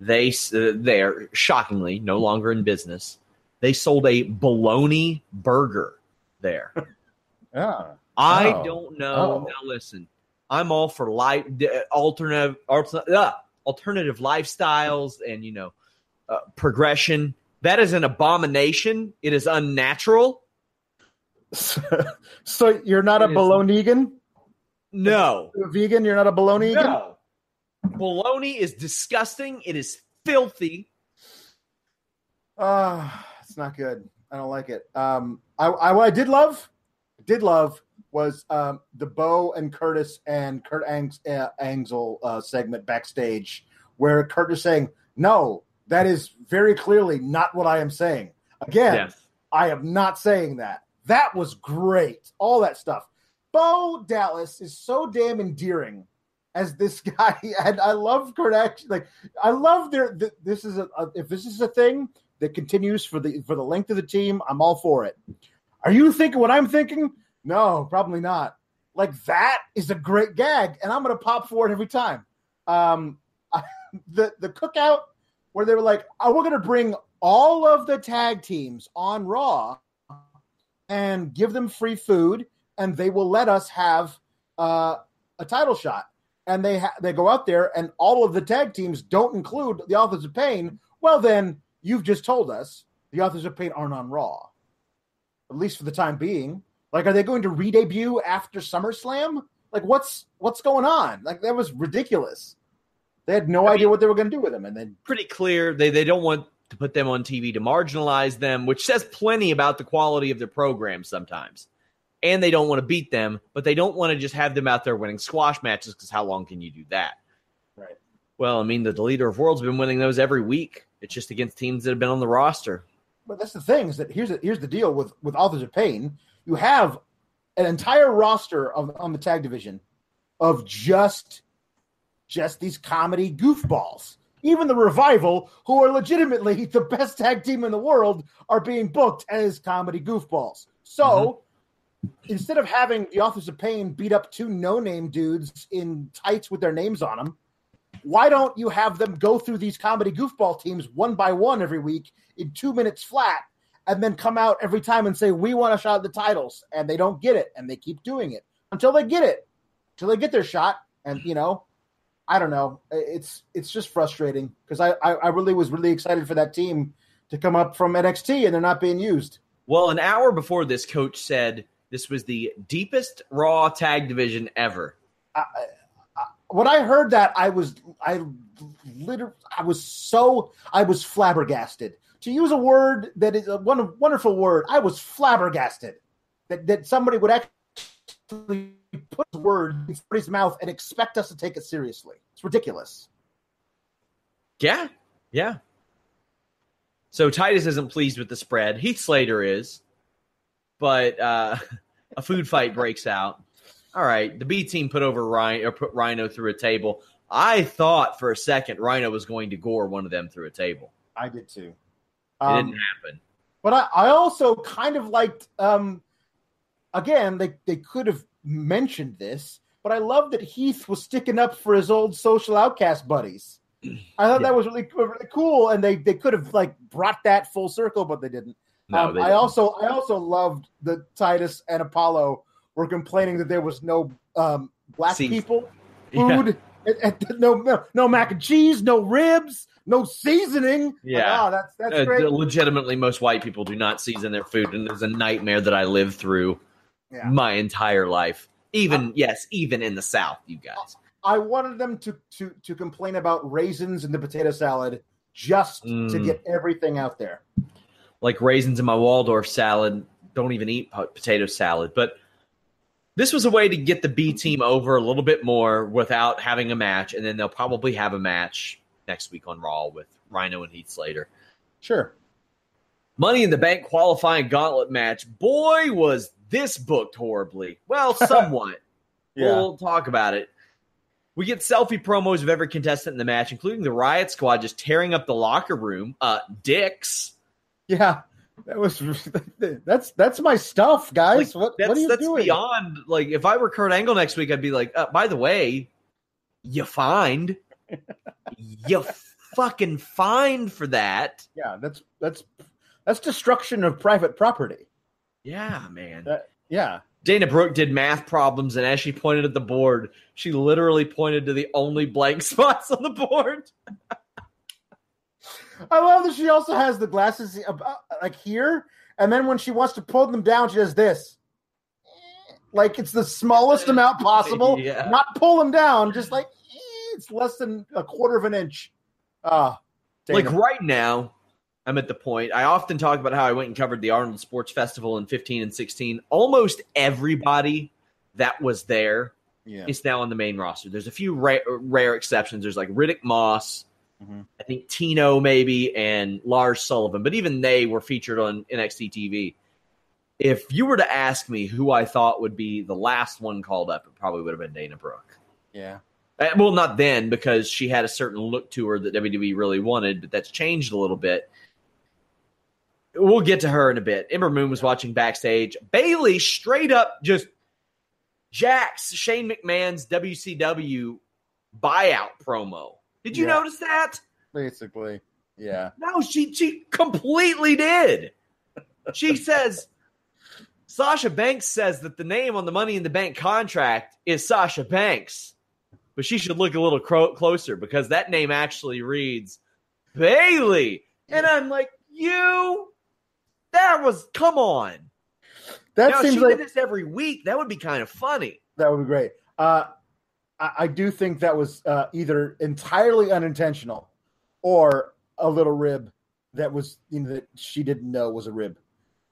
B: They uh, they're shockingly no longer in business. They sold a bologna burger there.
C: yeah.
B: I
C: Oh.
B: don't know.
C: Oh.
B: Now listen, I'm all for life, alternative, alter- uh, alternative lifestyles, and you know, uh, progression. That is an abomination. It is unnatural.
C: so you're not a
B: It is-
C: bolognegan?
B: No,
C: a vegan? You're not a bolognegan?
B: no. Bologna is disgusting. It is filthy.
C: Ah, it's not good. I don't like it. Um, I, I what I did love, did love was um the Bo and Curtis and Kurt Ang's uh, Angel uh, segment backstage where Kurt is saying, "No, that is very clearly not what I am saying." Again,
B: Yes.
C: I am not saying that. That was great. All that stuff. Bo Dallas is so damn endearing as this guy, and I love Kurt. Like I love their. th- This is a, a if this is a thing that continues for the for the length of the team, I'm all for it. Are you thinking what I'm thinking? No, probably not. like that is a great gag, and I'm gonna pop for it every time. Um, the the cookout where they were like, "Oh, we're gonna bring all of the tag teams on Raw and give them free food, and they will let us have uh, a title shot." And they ha- they go out there, and all of the tag teams don't include the Authors of Pain. Well, then you've just told us the Authors of Pain aren't on Raw, at least for the time being. Like, are they going to re-debut after SummerSlam? Like, what's what's going on? Like, that was ridiculous. They had no
B: I
C: idea
B: mean-
C: what they were going to do with them, and then
B: Pretty clear they they don't want to put them on TV to marginalize them, which says plenty about the quality of their program sometimes. And they don't want to beat them, but they don't want to just have them out there winning squash matches because how long can you do that?
C: Right.
B: Well, I mean, the Deleters of Worlds been winning those every week. It's just against teams that have been on the roster.
C: But that's the thing is that here's the, here's the deal with with Authors of Pain. You have an entire roster of on the tag division of just just these comedy goofballs. Even the revival, who are legitimately the best tag team in the world, are being booked as comedy goofballs. So mm-hmm. Instead of having the Authors of Pain beat up two no name dudes in tights with their names on them, why don't you have them go through these comedy goofball teams one by one every week in two minutes flat and then come out every time and say we want a shot at the titles and they don't get it and they keep doing it until they get it until they get their shot and you know i don't know. It's it's just frustrating because I, I i really was really excited for that team to come up from nxt and they're not being used.
B: Well, an hour before this, coach said this was the deepest Raw tag division ever.
C: when I heard that, I was I literally I was so I was flabbergasted. To use a word that is a one wonderful word, I was flabbergasted that that somebody would actually put a word in somebody's mouth and expect us to take it seriously. It's ridiculous.
B: Yeah, yeah. So Titus isn't pleased with the spread. Heath Slater is, but uh, a food fight breaks out. All right, the B team put over Rhino, or put Rhino through a table. I thought for a second Rhino was going to gore one of them through a table.
C: I did too.
B: It
C: Um,
B: didn't happen.
C: But I, I also kind of liked um again, they, they could have mentioned this, but I love that Heath was sticking up for his old social outcast buddies. I thought
B: Yeah.
C: that was really, really cool, and they, they could have like brought that full circle, but they didn't.
B: No,
C: um, I also I also loved that Titus and Apollo were complaining that there was no um, black
B: See-
C: people
B: Yeah.
C: food, and- and no, no no mac and cheese, no ribs, no seasoning. Like,
B: Yeah.
C: oh, that's that's
B: Uh,
C: great.
B: legitimately, most white people do not season their food, and it's a nightmare that I lived through
C: Yeah.
B: my entire life. Even yes, even in the South, you guys.
C: I wanted them to to to complain about raisins in the potato salad just to
B: Mm.
C: get everything out there.
B: Like raisins in my Waldorf salad. Don't even eat potato salad. But this was a way to get the B team over a little bit more without having a match, and then they'll probably have a match next week on Raw with Rhino and Heath Slater.
C: Sure.
B: Money in the Bank qualifying gauntlet match. Boy, was this booked horribly. Well, somewhat. We'll talk about it. We get selfie promos of every contestant in the match, including the Riott Squad just tearing up the locker room. Uh, dicks.
C: Yeah. That was that's that's my stuff, guys.
B: Like,
C: what
B: that's,
C: what are you
B: that's
C: doing?
B: beyond like if I were Kurt Angle next week, I'd be like, uh, by the way, you fined, you fucking fined for that.
C: Yeah, that's that's that's destruction of private property.
B: Yeah, man.
C: That, yeah.
B: Dana Brooke did math problems, and as she pointed at the board, she literally pointed to the only blank spots on the board.
C: I love that she also has the glasses uh, like here, and then when she wants to pull them down, she does this. Like it's the smallest amount possible.
B: Yeah.
C: Not pull them down, just like eh, it's less than a quarter of an inch. Ah,
B: Like right now, I'm at the point. I often talk about how I went and covered the Arnold Sports Festival in 15 and 16. Almost everybody that was there
C: yeah.
B: is now on the main roster. There's a few rare, rare exceptions. There's like Riddick Moss,
C: Mhm.
B: I think Tino maybe, and Lars Sullivan, but even they were featured on NXT TV. If you were to ask me who I thought would be the last one called up, it probably would have been Dana Brooke.
C: Yeah.
B: Uh, Well, not then because she had a certain look to her that WWE really wanted, but that's changed a little bit. We'll get to her in a bit. Ember Moon was watching backstage. Bayley straight up just jacks Shane McMahon's WCW buyout promo. Did you
C: Yeah.
B: notice that?
C: Basically, yeah.
B: No, she she completely did. She says Sasha Banks says that the name on the Money in the Bank contract is Sasha Banks, but she should look a little cro- closer because that name actually reads Bayley, and I'm like, you. That was come on.
C: That
B: now,
C: seems
B: she
C: like
B: did this every week. That would be kind of funny.
C: that would be great. Uh, I, I do think that was uh, either entirely unintentional or a little rib that was you know, that she didn't know was a rib.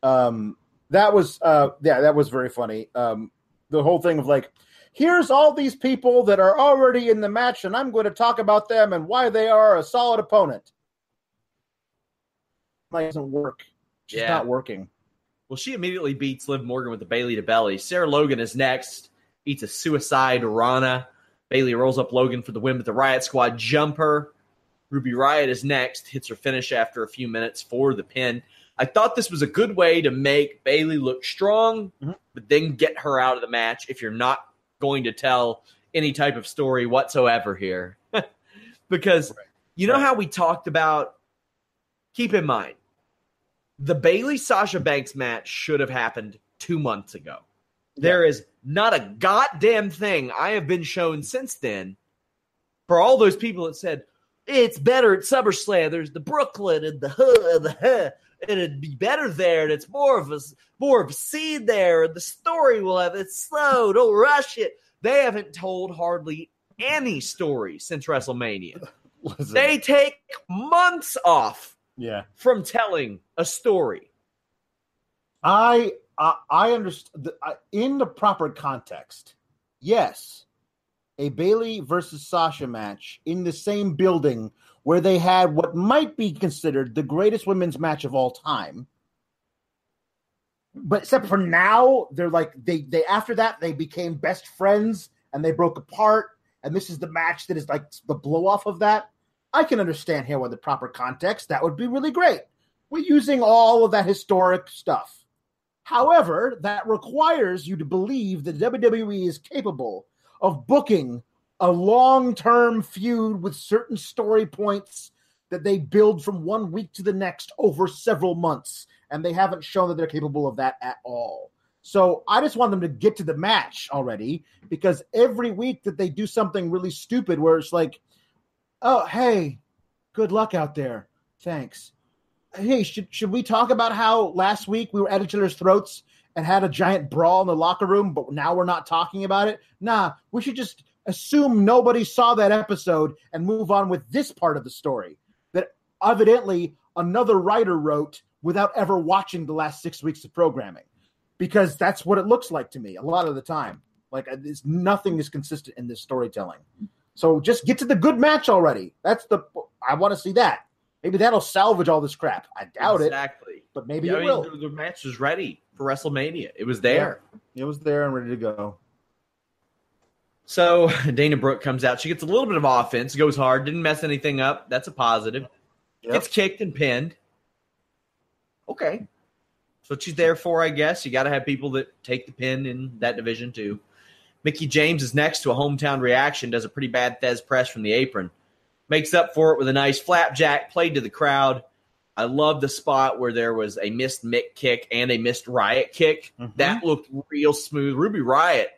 C: Um, that was uh, yeah, that was very funny. Um, the whole thing of like, here's all these people that are already in the match, and I'm going to talk about them and why they are a solid opponent. Like, doesn't work. She's
B: Yeah.
C: not working.
B: Well, she immediately beats Liv Morgan with the Bayley to belly. Sarah Logan is next, eats a suicide Rana. Bayley rolls up Logan for the win with the Riott Squad jumper. Ruby Riott is next, hits her finish after a few minutes for the pin. I thought this was a good way to make Bayley look strong,
C: Mhm.
B: but then get her out of the match if you're not going to tell any type of story whatsoever here. because you know
C: Right.
B: how we talked about, keep in mind, the Bayley Sasha Banks match should have happened two months ago. There is not a goddamn thing I have been shown since then for all those people that said it's better at SummerSlam. There's the Brooklyn and the huh, and the huh, and it'd be better there, and it's more of a more of a scene there, and the story will have it's slow, don't rush it. They haven't told hardly any story since WrestleMania.
C: Listen,
B: They take months off
C: yeah.
B: from telling a story.
C: I I, I understand in the proper context. Yes, a Bayley versus Sasha match in the same building where they had what might be considered the greatest women's match of all time. But except for now, they're like they they after that they became best friends and they broke apart. And this is the match that is like the blow off of that. I can understand here with the proper context. That would be really great. We're using all of that historic stuff. However, that requires you to believe that WWE is capable of booking a long term feud with certain story points that they build from one week to the next over several months. And they haven't shown that they're capable of that at all. So I just want them to get to the match already because every week that they do something really stupid where it's like, oh, hey, good luck out there. Thanks hey, should should we talk about how last week we were at each other's throats and had a giant brawl in the locker room, but now we're not talking about it? Nah, we should just assume nobody saw that episode and move on with this part of the story that evidently another writer wrote without ever watching the last six weeks of programming, because that's what it looks like to me a lot of the time. Like uh, it's, nothing is consistent in this storytelling. So just get to the good match already. That's the I want to see that. Maybe that'll salvage all this crap. I doubt it,
B: exactly.
C: but maybe
B: Yeah,
C: it
B: I mean,
C: will.
B: the, the match was ready for WrestleMania. It was there.
C: It was there and ready to go.
B: So Dana Brooke comes out. She gets a little bit of offense, goes hard, didn't mess anything up. That's a positive.
C: Yep.
B: Gets kicked and pinned. Okay. That's what she's there for, I guess. You got to have people that take the pin in that division, too. Mickie James is next to a hometown reaction, does a pretty bad Thesz press from the apron. Makes up for it with a nice flapjack played to the crowd. I love the spot where there was a missed Mick kick and a missed Riott kick.
C: Mhm.
B: That looked real smooth. Ruby Riott,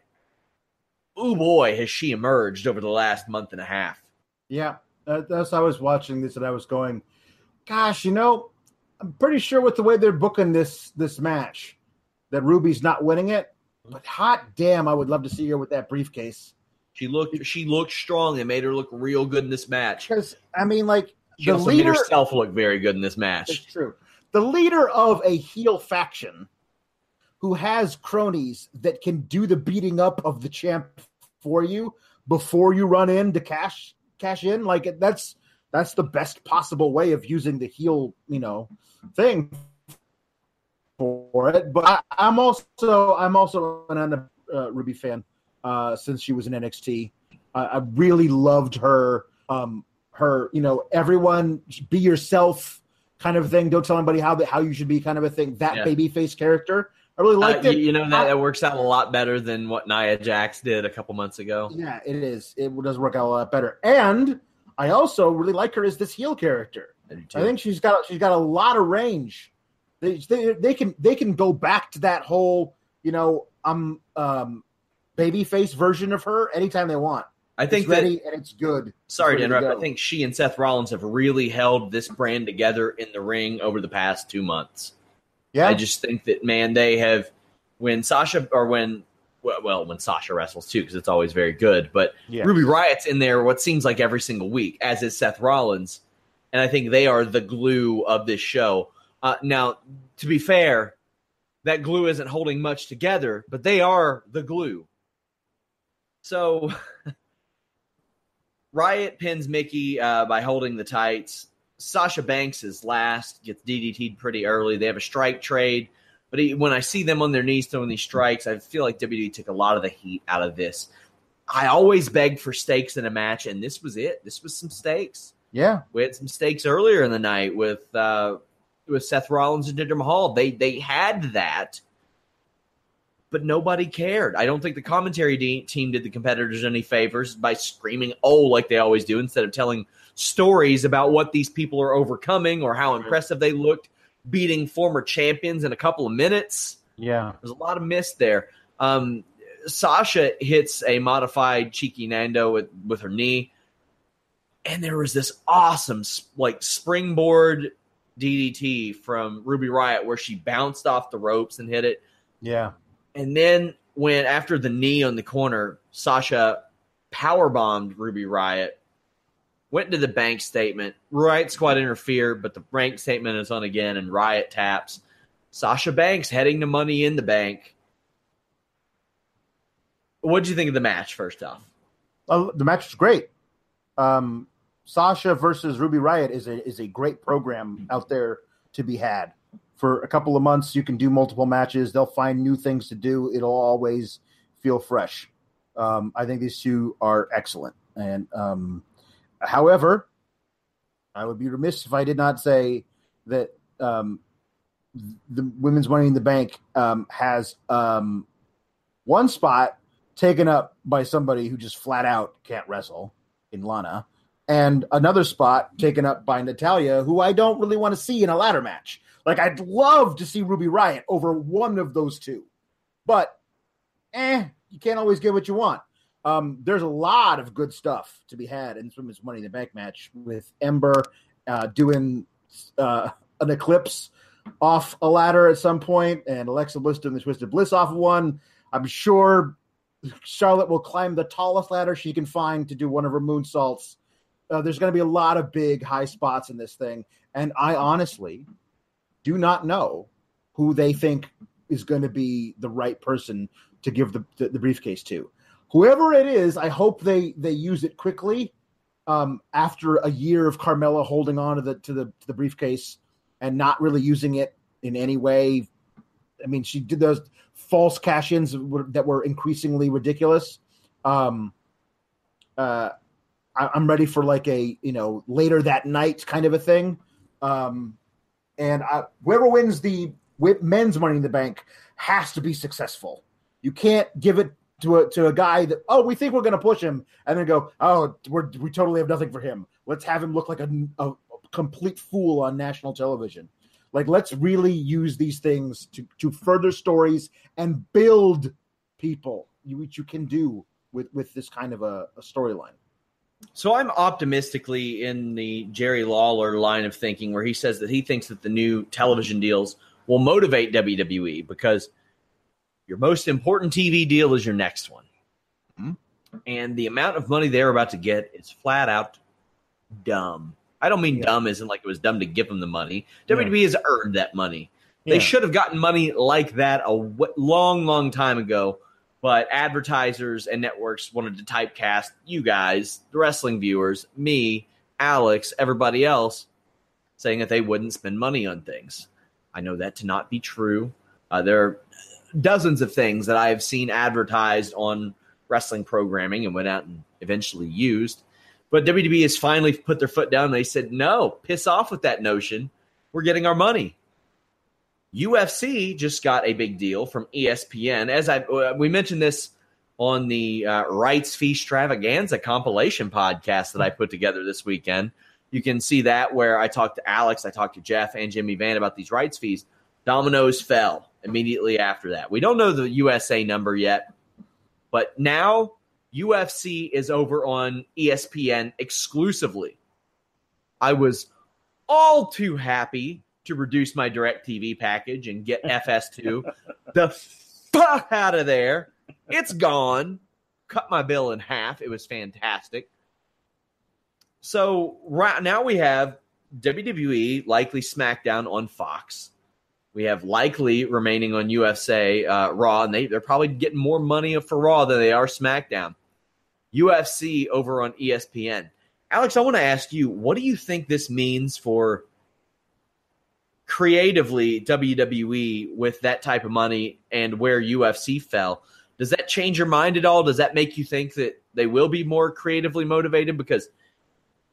B: oh boy, has she emerged over the last month and a half.
C: Yeah, uh, that's I was watching this and I was going, gosh, you know, I'm pretty sure with the way they're booking this this match that Ruby's not winning it. But hot damn, I would love to see her with that briefcase
B: She looked she looked strong. They made her look real good in this match.
C: because I mean, like
B: She
C: the
B: also
C: leader.
B: made herself look very good in this match.
C: It's true. The leader of a heel faction who has cronies that can do the beating up of the champ for you before you run in to cash cash in, like that's that's the best possible way of using the heel, you know, thing for it. But I, I'm also I'm also an uh, Ruby fan uh, since she was in NXT. I, I really loved her um, her you know everyone be yourself kind of thing. Don't tell anybody how how you should be kind of a thing. That
B: Yeah.
C: babyface character. I really liked
B: Uh,
C: it.
B: you, you know that, works out a lot better than what Nia Jax did a couple months ago.
C: Yeah, it is. It does work out a lot better. And I also really like her as this heel character.
B: I.
C: I think she's got she's got a lot of range. They, they they can they can go back to that whole you know I'm um baby face version of her anytime they want.
B: I think
C: it's
B: that
C: ready and it's good.
B: Sorry to
C: to
B: interrupt.
C: go.
B: I think she and Seth Rollins have really held this brand together in the ring over the past two months.
C: Yeah,
B: I just think that man, they have when Sasha or when well, well when Sasha wrestles too, because it's always very good. But
C: Yeah.
B: Ruby Riott's in there what seems like every single week, as is Seth Rollins, and I think they are the glue of this show. Uh, now, to be fair, that glue isn't holding much together, but they are the glue. So. Riott pins Mickie uh, by holding the tights. Sasha Banks is last, gets DDT'd pretty early. They have a strike trade, but he, when I see them on their knees throwing these strikes, I feel like WWE took a lot of the heat out of this. I always begged for stakes in a match, and this was it. This was some stakes.
C: yeah,
B: We had some stakes earlier in the night with uh, with Seth Rollins and Jinder Mahal. They they had that, but nobody cared. I don't think the commentary de- team did the competitors any favors by screaming "oh" like they always do instead of telling stories about what these people are overcoming or how impressive they looked, beating former champions in a couple of minutes.
C: yeah.
B: There's a lot of miss there. Um, Sasha hits a modified cheeky Nando with, with her knee, and there was this awesome like springboard DDT from Ruby Riott where she bounced off the ropes and hit it.
C: Yeah.
B: And then when after the knee on the corner, Sasha power bombed Ruby Riott, went to the bank statement. Riott Squad interfered, but the bank statement is on again, and Riott taps. Sasha Banks heading to Money in the Bank. What did you think of the match? First off,
C: Uh, the match is great. Um, Sasha versus Ruby Riott is a is a great program out there to be had. For a couple of months, you can do multiple matches. They'll find new things to do. It'll always feel fresh. Um, I think these two are excellent. And um, however, I would be remiss if I did not say that um, the women's Money in the Bank um, has um, one spot taken up by somebody who just flat out can't wrestle in Lana, and another spot taken up by Natalya, who I don't really want to see in a ladder match. Like I'd love to see Ruby Riott over one of those two, but eh, you can't always get what you want. Um, there's a lot of good stuff to be had in this Money in the Bank match with Ember uh, doing uh, an eclipse off a ladder at some point, and Alexa Bliss doing the Twisted Bliss off of one. I'm sure Charlotte will climb the tallest ladder she can find to do one of her moonsaults. Uh, there's going to be a lot of big high spots in this thing, and I honestly do not know who they think is going to be the right person to give the, the, the briefcase to. Whoever it is, I hope they they use it quickly. Um, after a year of Carmella holding on to the to the to the briefcase and not really using it in any way, I mean, she did those false that were- that were increasingly ridiculous. Um, uh, I, I'm ready for like a you know later that night kind of a thing. Um, and I, whoever wins the men's Money in the Bank has to be successful. You can't give it to a to a guy that oh we think we're going to push him and then go oh we're, we totally have nothing for him. Let's have him look like a, a complete fool on national television. Like let's really use these things to to further stories and build people, which you can do with with this kind of a, a storyline.
B: So I'm optimistically in the Jerry Lawler line of thinking where he says that he thinks that the new television deals will motivate WWE because your most important TV deal is your next one.
C: Mhm.
B: And the amount of money they're about to get is flat out dumb. I don't mean
C: Yeah.
B: dumb isn't like it was dumb to give them the money.
C: Yeah.
B: WWE has earned that money.
C: Yeah.
B: They should have gotten money like that a w- long, long time ago. But advertisers and networks wanted to typecast you guys, the wrestling viewers, me, Alex, everybody else, saying that they wouldn't spend money on things. I know that to not be true. Uh, there are dozens of things that I have seen advertised on wrestling programming and went out and eventually used. But WWE has finally put their foot down. They said, no, piss off with that notion. We're getting our money. UFC just got a big deal from ESPN. As I uh, we mentioned this on the uh, Rights Fee Extravaganza compilation podcast that I put together this weekend. You can see that where I talked to Alex, I talked to Jeff and Jimmy Van about these rights fees. Dominoes fell immediately after that. We don't know the USA number yet, but now UFC is over on ESPN exclusively. I was all too happy to reduce my DirecTV package and get FS2 the fuck out of there. It's gone. Cut my bill in half. It was fantastic. So right now we have WWE, likely SmackDown on Fox. We have likely remaining on USA uh, Raw, and they, they're probably getting more money for Raw than they are SmackDown. UFC over on ESPN. Alex, I want to ask you, what do you think this means for creatively WWE with that type of money and where UFC fell? Does that change your mind at all? Does that make you think that they will be more creatively motivated? Because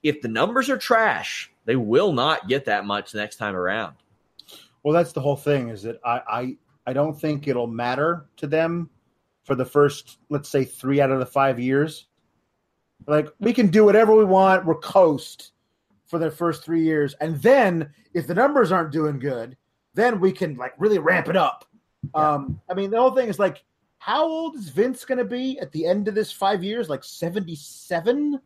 B: if the numbers are trash, they will not get that much next time around.
C: Well, that's the whole thing. Is that I I, I don't think it'll matter to them for the first, let's say, three out of the five years. Like we can do whatever we want. We're coast for the first three years, and then if the numbers aren't doing good, then we can like really ramp it up. Yeah. Um, I mean, the whole thing is like, how old is Vince going to be at the end of this five years? Like seventy-seven.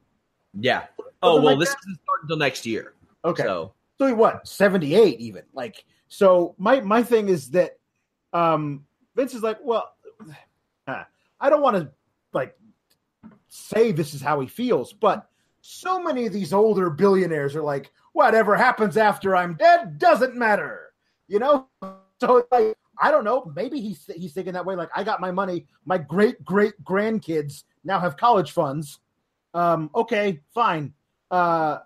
B: Yeah. Oh well, like this that? isn't starting until next year.
C: Okay. So. so what? Seventy-eight, even like. So my my thing is that um, Vince is like, well, I don't want to like say this is how he feels, but so many of these older billionaires are like, whatever happens after I'm dead doesn't matter, you know. So like, I don't know. Maybe he's he's thinking that way. Like, I got my money. My great great grandkids now have college funds. Um, okay, fine. Uh,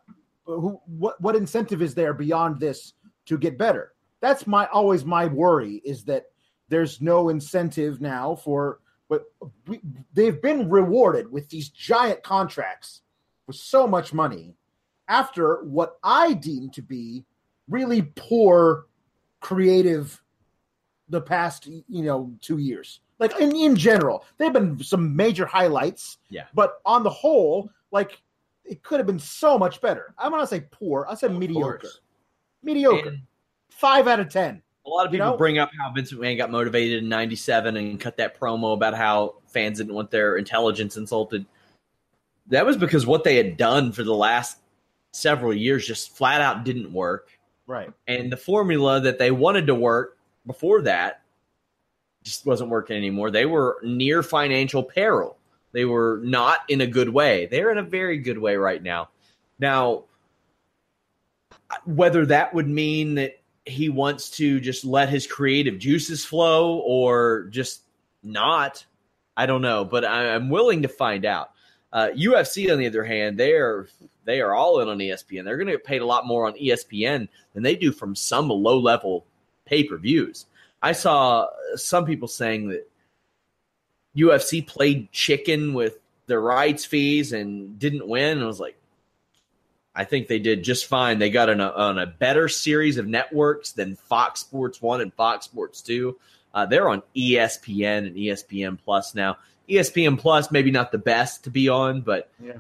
C: who, what what incentive is there beyond this to get better? That's my always my worry is that there's no incentive now for but we, they've been rewarded with these giant contracts with so much money after what I deem to be really poor creative the past you know two years. Like in, in general they've been some major highlights
B: yeah.
C: but on the whole like it could have been so much better. I'm gonna say poor. I said of mediocre. course. mediocre. And five out of ten.
B: A lot of people you know? bring up how Vince McMahon got motivated in '97 and cut that promo about how fans didn't want their intelligence insulted. That was because what they had done for the last several years just flat out didn't work.
C: Right.
B: And the formula that they wanted to work before that just wasn't working anymore. They were near financial peril. They were not in a good way. They're in a very good way right now. Now, whether that would mean that he wants to just let his creative juices flow or just not. I don't know, but I, am willing to find out. Uh, UFC, on the other hand, they are they are all in on ESPN. They're going to get paid a lot more on ESPN than they do from some low level pay per views. I saw some people saying that UFC played chicken with the rights fees and didn't win. I was like, I think they did just fine. They got on a, on a better series of networks than Fox Sports 1 and Fox Sports 2. Uh, they're on ESPN and ESPN Plus now. ESPN Plus, maybe not the best to be on, but
C: yeah.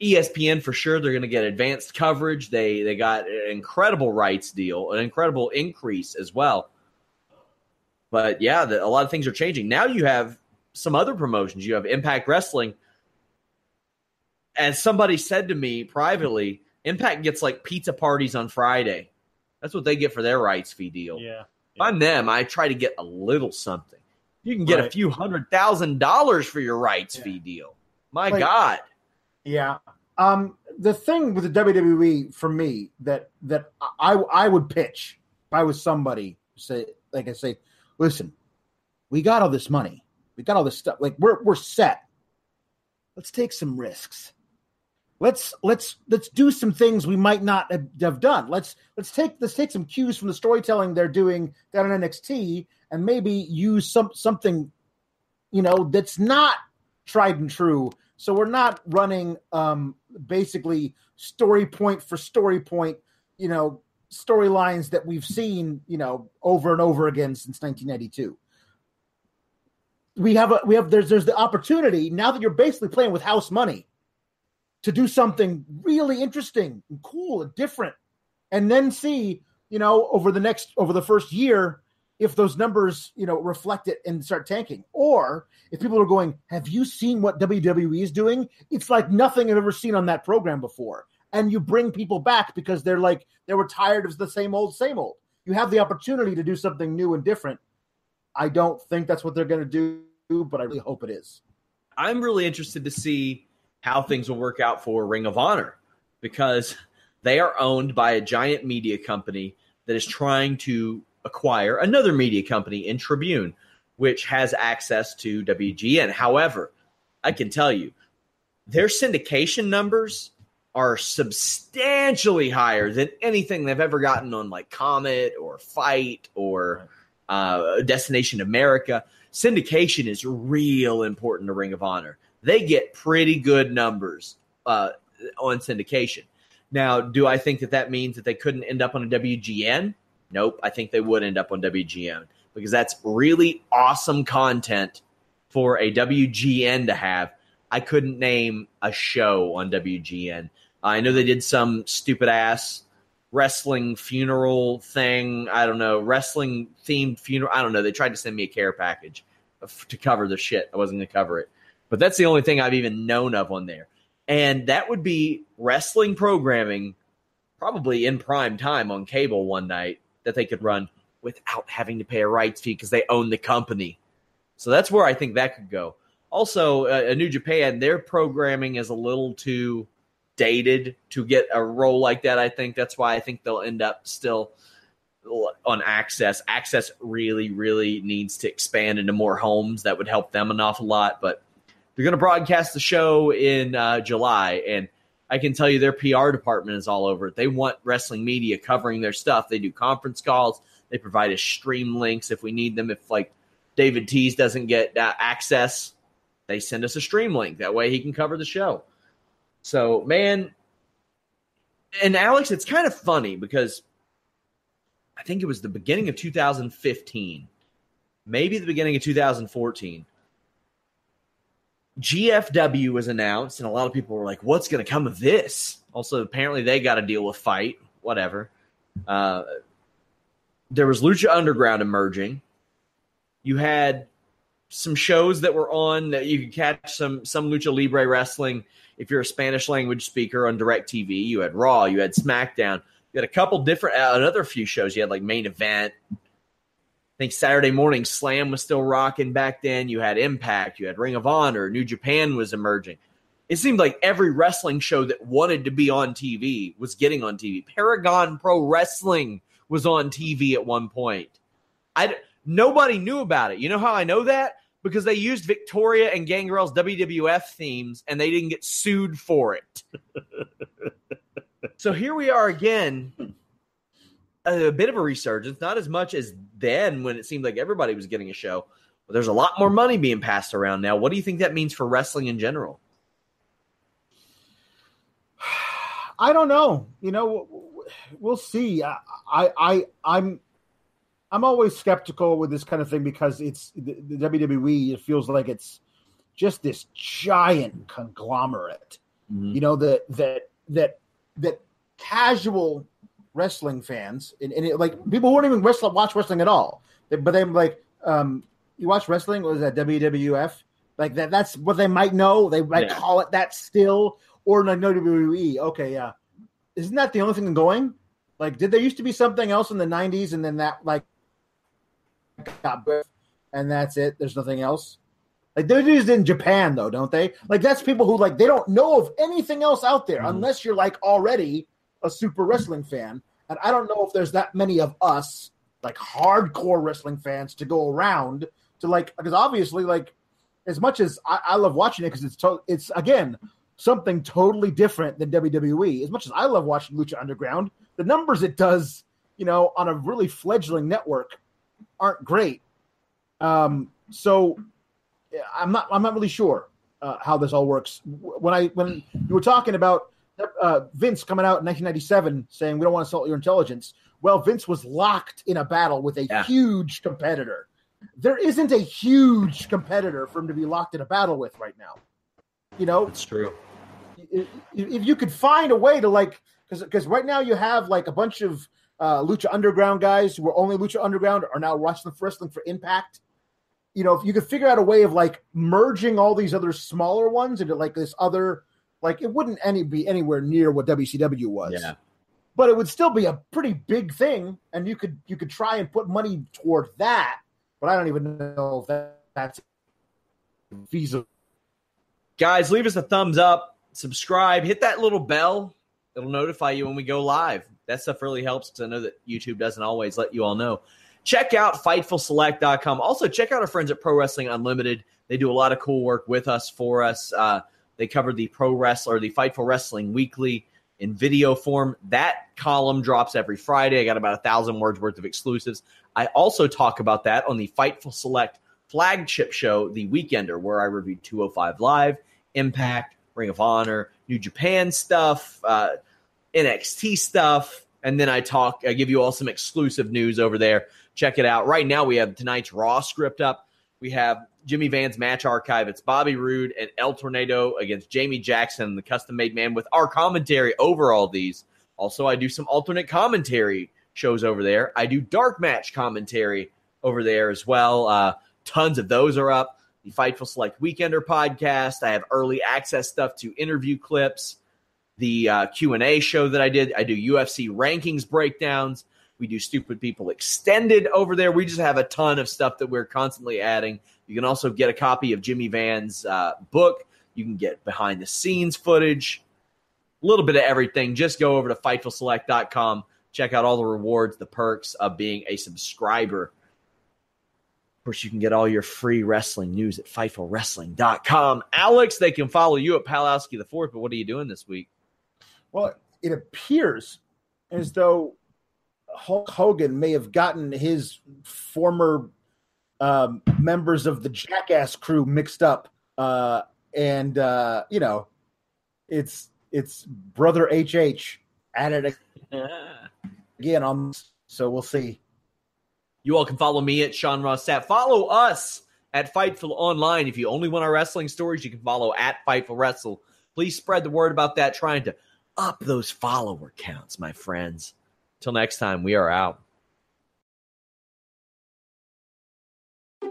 B: ESPN for sure. They're going to get advanced coverage. They they got an incredible rights deal, an incredible increase as well. But yeah, the, a lot of things are changing. Now you have some other promotions. You have Impact Wrestling. As somebody said to me privately, Impact gets like pizza parties on Friday. That's what they get for their rights fee deal.
C: Yeah.
B: If I'm them, I try to get a little something. You can get right. a few hundred thousand dollars for your rights yeah. fee deal. My like, God.
C: Yeah. Um, the thing with the WWE for me that that I I would pitch if I was somebody say like I say, listen, we got all this money, we got all this stuff, like we're we're set. Let's take some risks let's let's let's do some things we might not have done. Let's let's take let's take some cues from the storytelling they're doing down in NXT and maybe use some something you know that's not tried and true. So we're not running um basically story point for story point, you know, storylines that we've seen, you know, over and over again since 1992. We have a we have there's there's the opportunity now that you're basically playing with house money to do something really interesting and cool and different and then see, you know, over the next over the first year if those numbers, you know, reflect it and start tanking. Or if people are going, "Have you seen what WWE is doing?" It's like nothing I've ever seen on that program before and you bring people back because they're like they were tired of the same old same old you have the opportunity to do something new and different i don't think that's what they're going to do but i really hope it is
B: i'm really interested to see how things will work out for ring of honor because they are owned by a giant media company that is trying to acquire another media company in tribune which has access to wgn however i can tell you their syndication numbers are substantially higher than anything they've ever gotten on like Comet or FITE or uh, Destination America. Syndication is real important to Ring of Honor. They get pretty good numbers uh, on syndication. Now, do I think that that means that they couldn't end up on a WGN? Nope. I think they would end up on WGN because that's really awesome content for a WGN to have. I couldn't name a show on WGN I know they did some stupid ass wrestling funeral thing. I don't know, wrestling themed funeral. I don't know. They tried to send me a care package to cover the shit. I wasn't going to cover it. But that's the only thing I've even known of on there. And that would be wrestling programming, probably in prime time on cable one night that they could run without having to pay a rights fee because they own the company. So that's where I think that could go. Also, uh, a New Japan, their programming is a little too dated to get a role like that. I think that's why I think they'll end up still on access. Access really, really needs to expand into more homes. That would help them an awful lot. But they're going to broadcast the show in uh, July, and I can tell you their PR department is all over it. They want wrestling media covering their stuff. They do conference calls. They provide us stream links if we need them. If like David Tees doesn't get uh, access, they send us a stream link. That way he can cover the show. So, man, and Alex, it's kind of funny because I think it was the beginning of 2015, maybe the beginning of 2014. GFW was announced, and a lot of people were like, "What's going to come of this?" Also, apparently, they got to deal with FITE, whatever. Uh, there was Lucha Underground emerging. You had some shows that were on that you could catch some some lucha libre wrestling if you're a Spanish language speaker on DirecTV. You had Raw, you had SmackDown, you had a couple different uh, another few shows. You had like Main Event. I think Saturday Morning Slam was still rocking back then. You had Impact, you had Ring of Honor, New Japan was emerging. It seemed like every wrestling show that wanted to be on TV was getting on TV. Paragon Pro Wrestling was on TV at one point. I Nobody knew about it. You know how I know that? Because they used Victoria and Gangrel's WWF themes and they didn't get sued for it. so here we are again. A, a bit of a resurgence, not as much as then when it seemed like everybody was getting a show. But there's a lot more money being passed around now. What do you think that means for wrestling in general?
C: I don't know. You know, we'll see. I, I, I I'm I'm always skeptical with this kind of thing because it's the, the WWE. It feels like it's just this giant conglomerate. Mm-hmm. You know that that that that casual wrestling fans and, and it, like people who don't even wrestle, watch wrestling at all. But they're like, um, you watch wrestling? Was that WWF? Like that? That's what they might know. They might yeah. call it that still, or like no WWE. Okay, yeah. Isn't that the only thing going? Like, did there used to be something else in the '90s, and then that like got birth, and that's it. There's nothing else. Like they do this in Japan though, don't they? Like that's people who like they don't know of anything else out there mm. unless you're like already a super wrestling fan. And I don't know if there's that many of us like hardcore wrestling fans to go around to like because obviously like as much as I, I love watching it because it's to, it's again something totally different than WWE. As much as I love watching Lucha Underground, the numbers it does, you know, on a really fledgling network aren't great. Um, so I'm not I'm not really sure uh, how this all works. When I when you were talking about uh, Vince coming out in 1997 saying we don't want to insult your intelligence. Well, Vince was locked in a battle with a
B: Yeah.
C: huge competitor. There isn't a huge competitor for him to be locked in a battle with right now. You know,
B: It's true.
C: if, if you could find a way to like because because right now you have like a bunch of uh, lucha underground guys who were only lucha underground are now wrestling wrestling for impact you know if you could figure out a way of like merging all these other smaller ones into like this other like it wouldn't any be anywhere near what wcw was
B: Yeah.
C: but it would still be a pretty big thing and you could you could try and put money toward that but i don't even know if that, that's feasible
B: Guys, leave us a thumbs up, subscribe, hit that little bell. It'll notify you when we go live. That stuff really helps because I know that YouTube doesn't always let you all know. Check out FightfulSelect.com. Also, check out our friends at Pro Wrestling Unlimited. They do a lot of cool work with us, for us. Uh, they cover the Pro Wrestler, the Fightful Wrestling Weekly in video form. That column drops every Friday. I got about a thousand words worth of exclusives. I also talk about that on the Fightful Select flagship show, The Weekender, where I reviewed 205 Live, Impact, Ring of Honor, New Japan stuff, uh, NXT stuff, and then I talk, I give you all some exclusive news over there. Check it out. Right now, we have tonight's Raw script up. We have Jimmy Van's match archive. It's Bobby Roode and El Tornado against Jamie Jackson, the custom made man, with our commentary over all these. Also, I do some alternate commentary shows over there. I do dark match commentary over there as well. Uh, tons of those are up. The Fightful Select Weekender podcast. I have early access stuff to interview clips. The uh, Q and A show that I did. I do UFC rankings breakdowns. We do Stupid People Extended over there. We just have a ton of stuff that we're constantly adding. You can also get a copy of Jimmy Van's uh, book. You can get behind the scenes footage, a little bit of everything. Just go over to FightfulSelect.com. Check out all the rewards, the perks of being a subscriber. Of course, you can get all your free wrestling news at FightfulWrestling.com. Alex, they can follow you at Palowski the Fourth, but what are you doing this week?
C: Well, it appears as though Hulk Hogan may have gotten his former um, members of the Jackass crew mixed up, uh, and uh, you know, it's it's brother HH at it again. On so we'll see.
B: You all can follow me at Sean Ross Sapp. Follow us at Fightful Online. If you only want our wrestling stories, you can follow at Fightful Wrestle. Please spread the word about that, trying to up those follower counts, my friends. Till next time, we are out.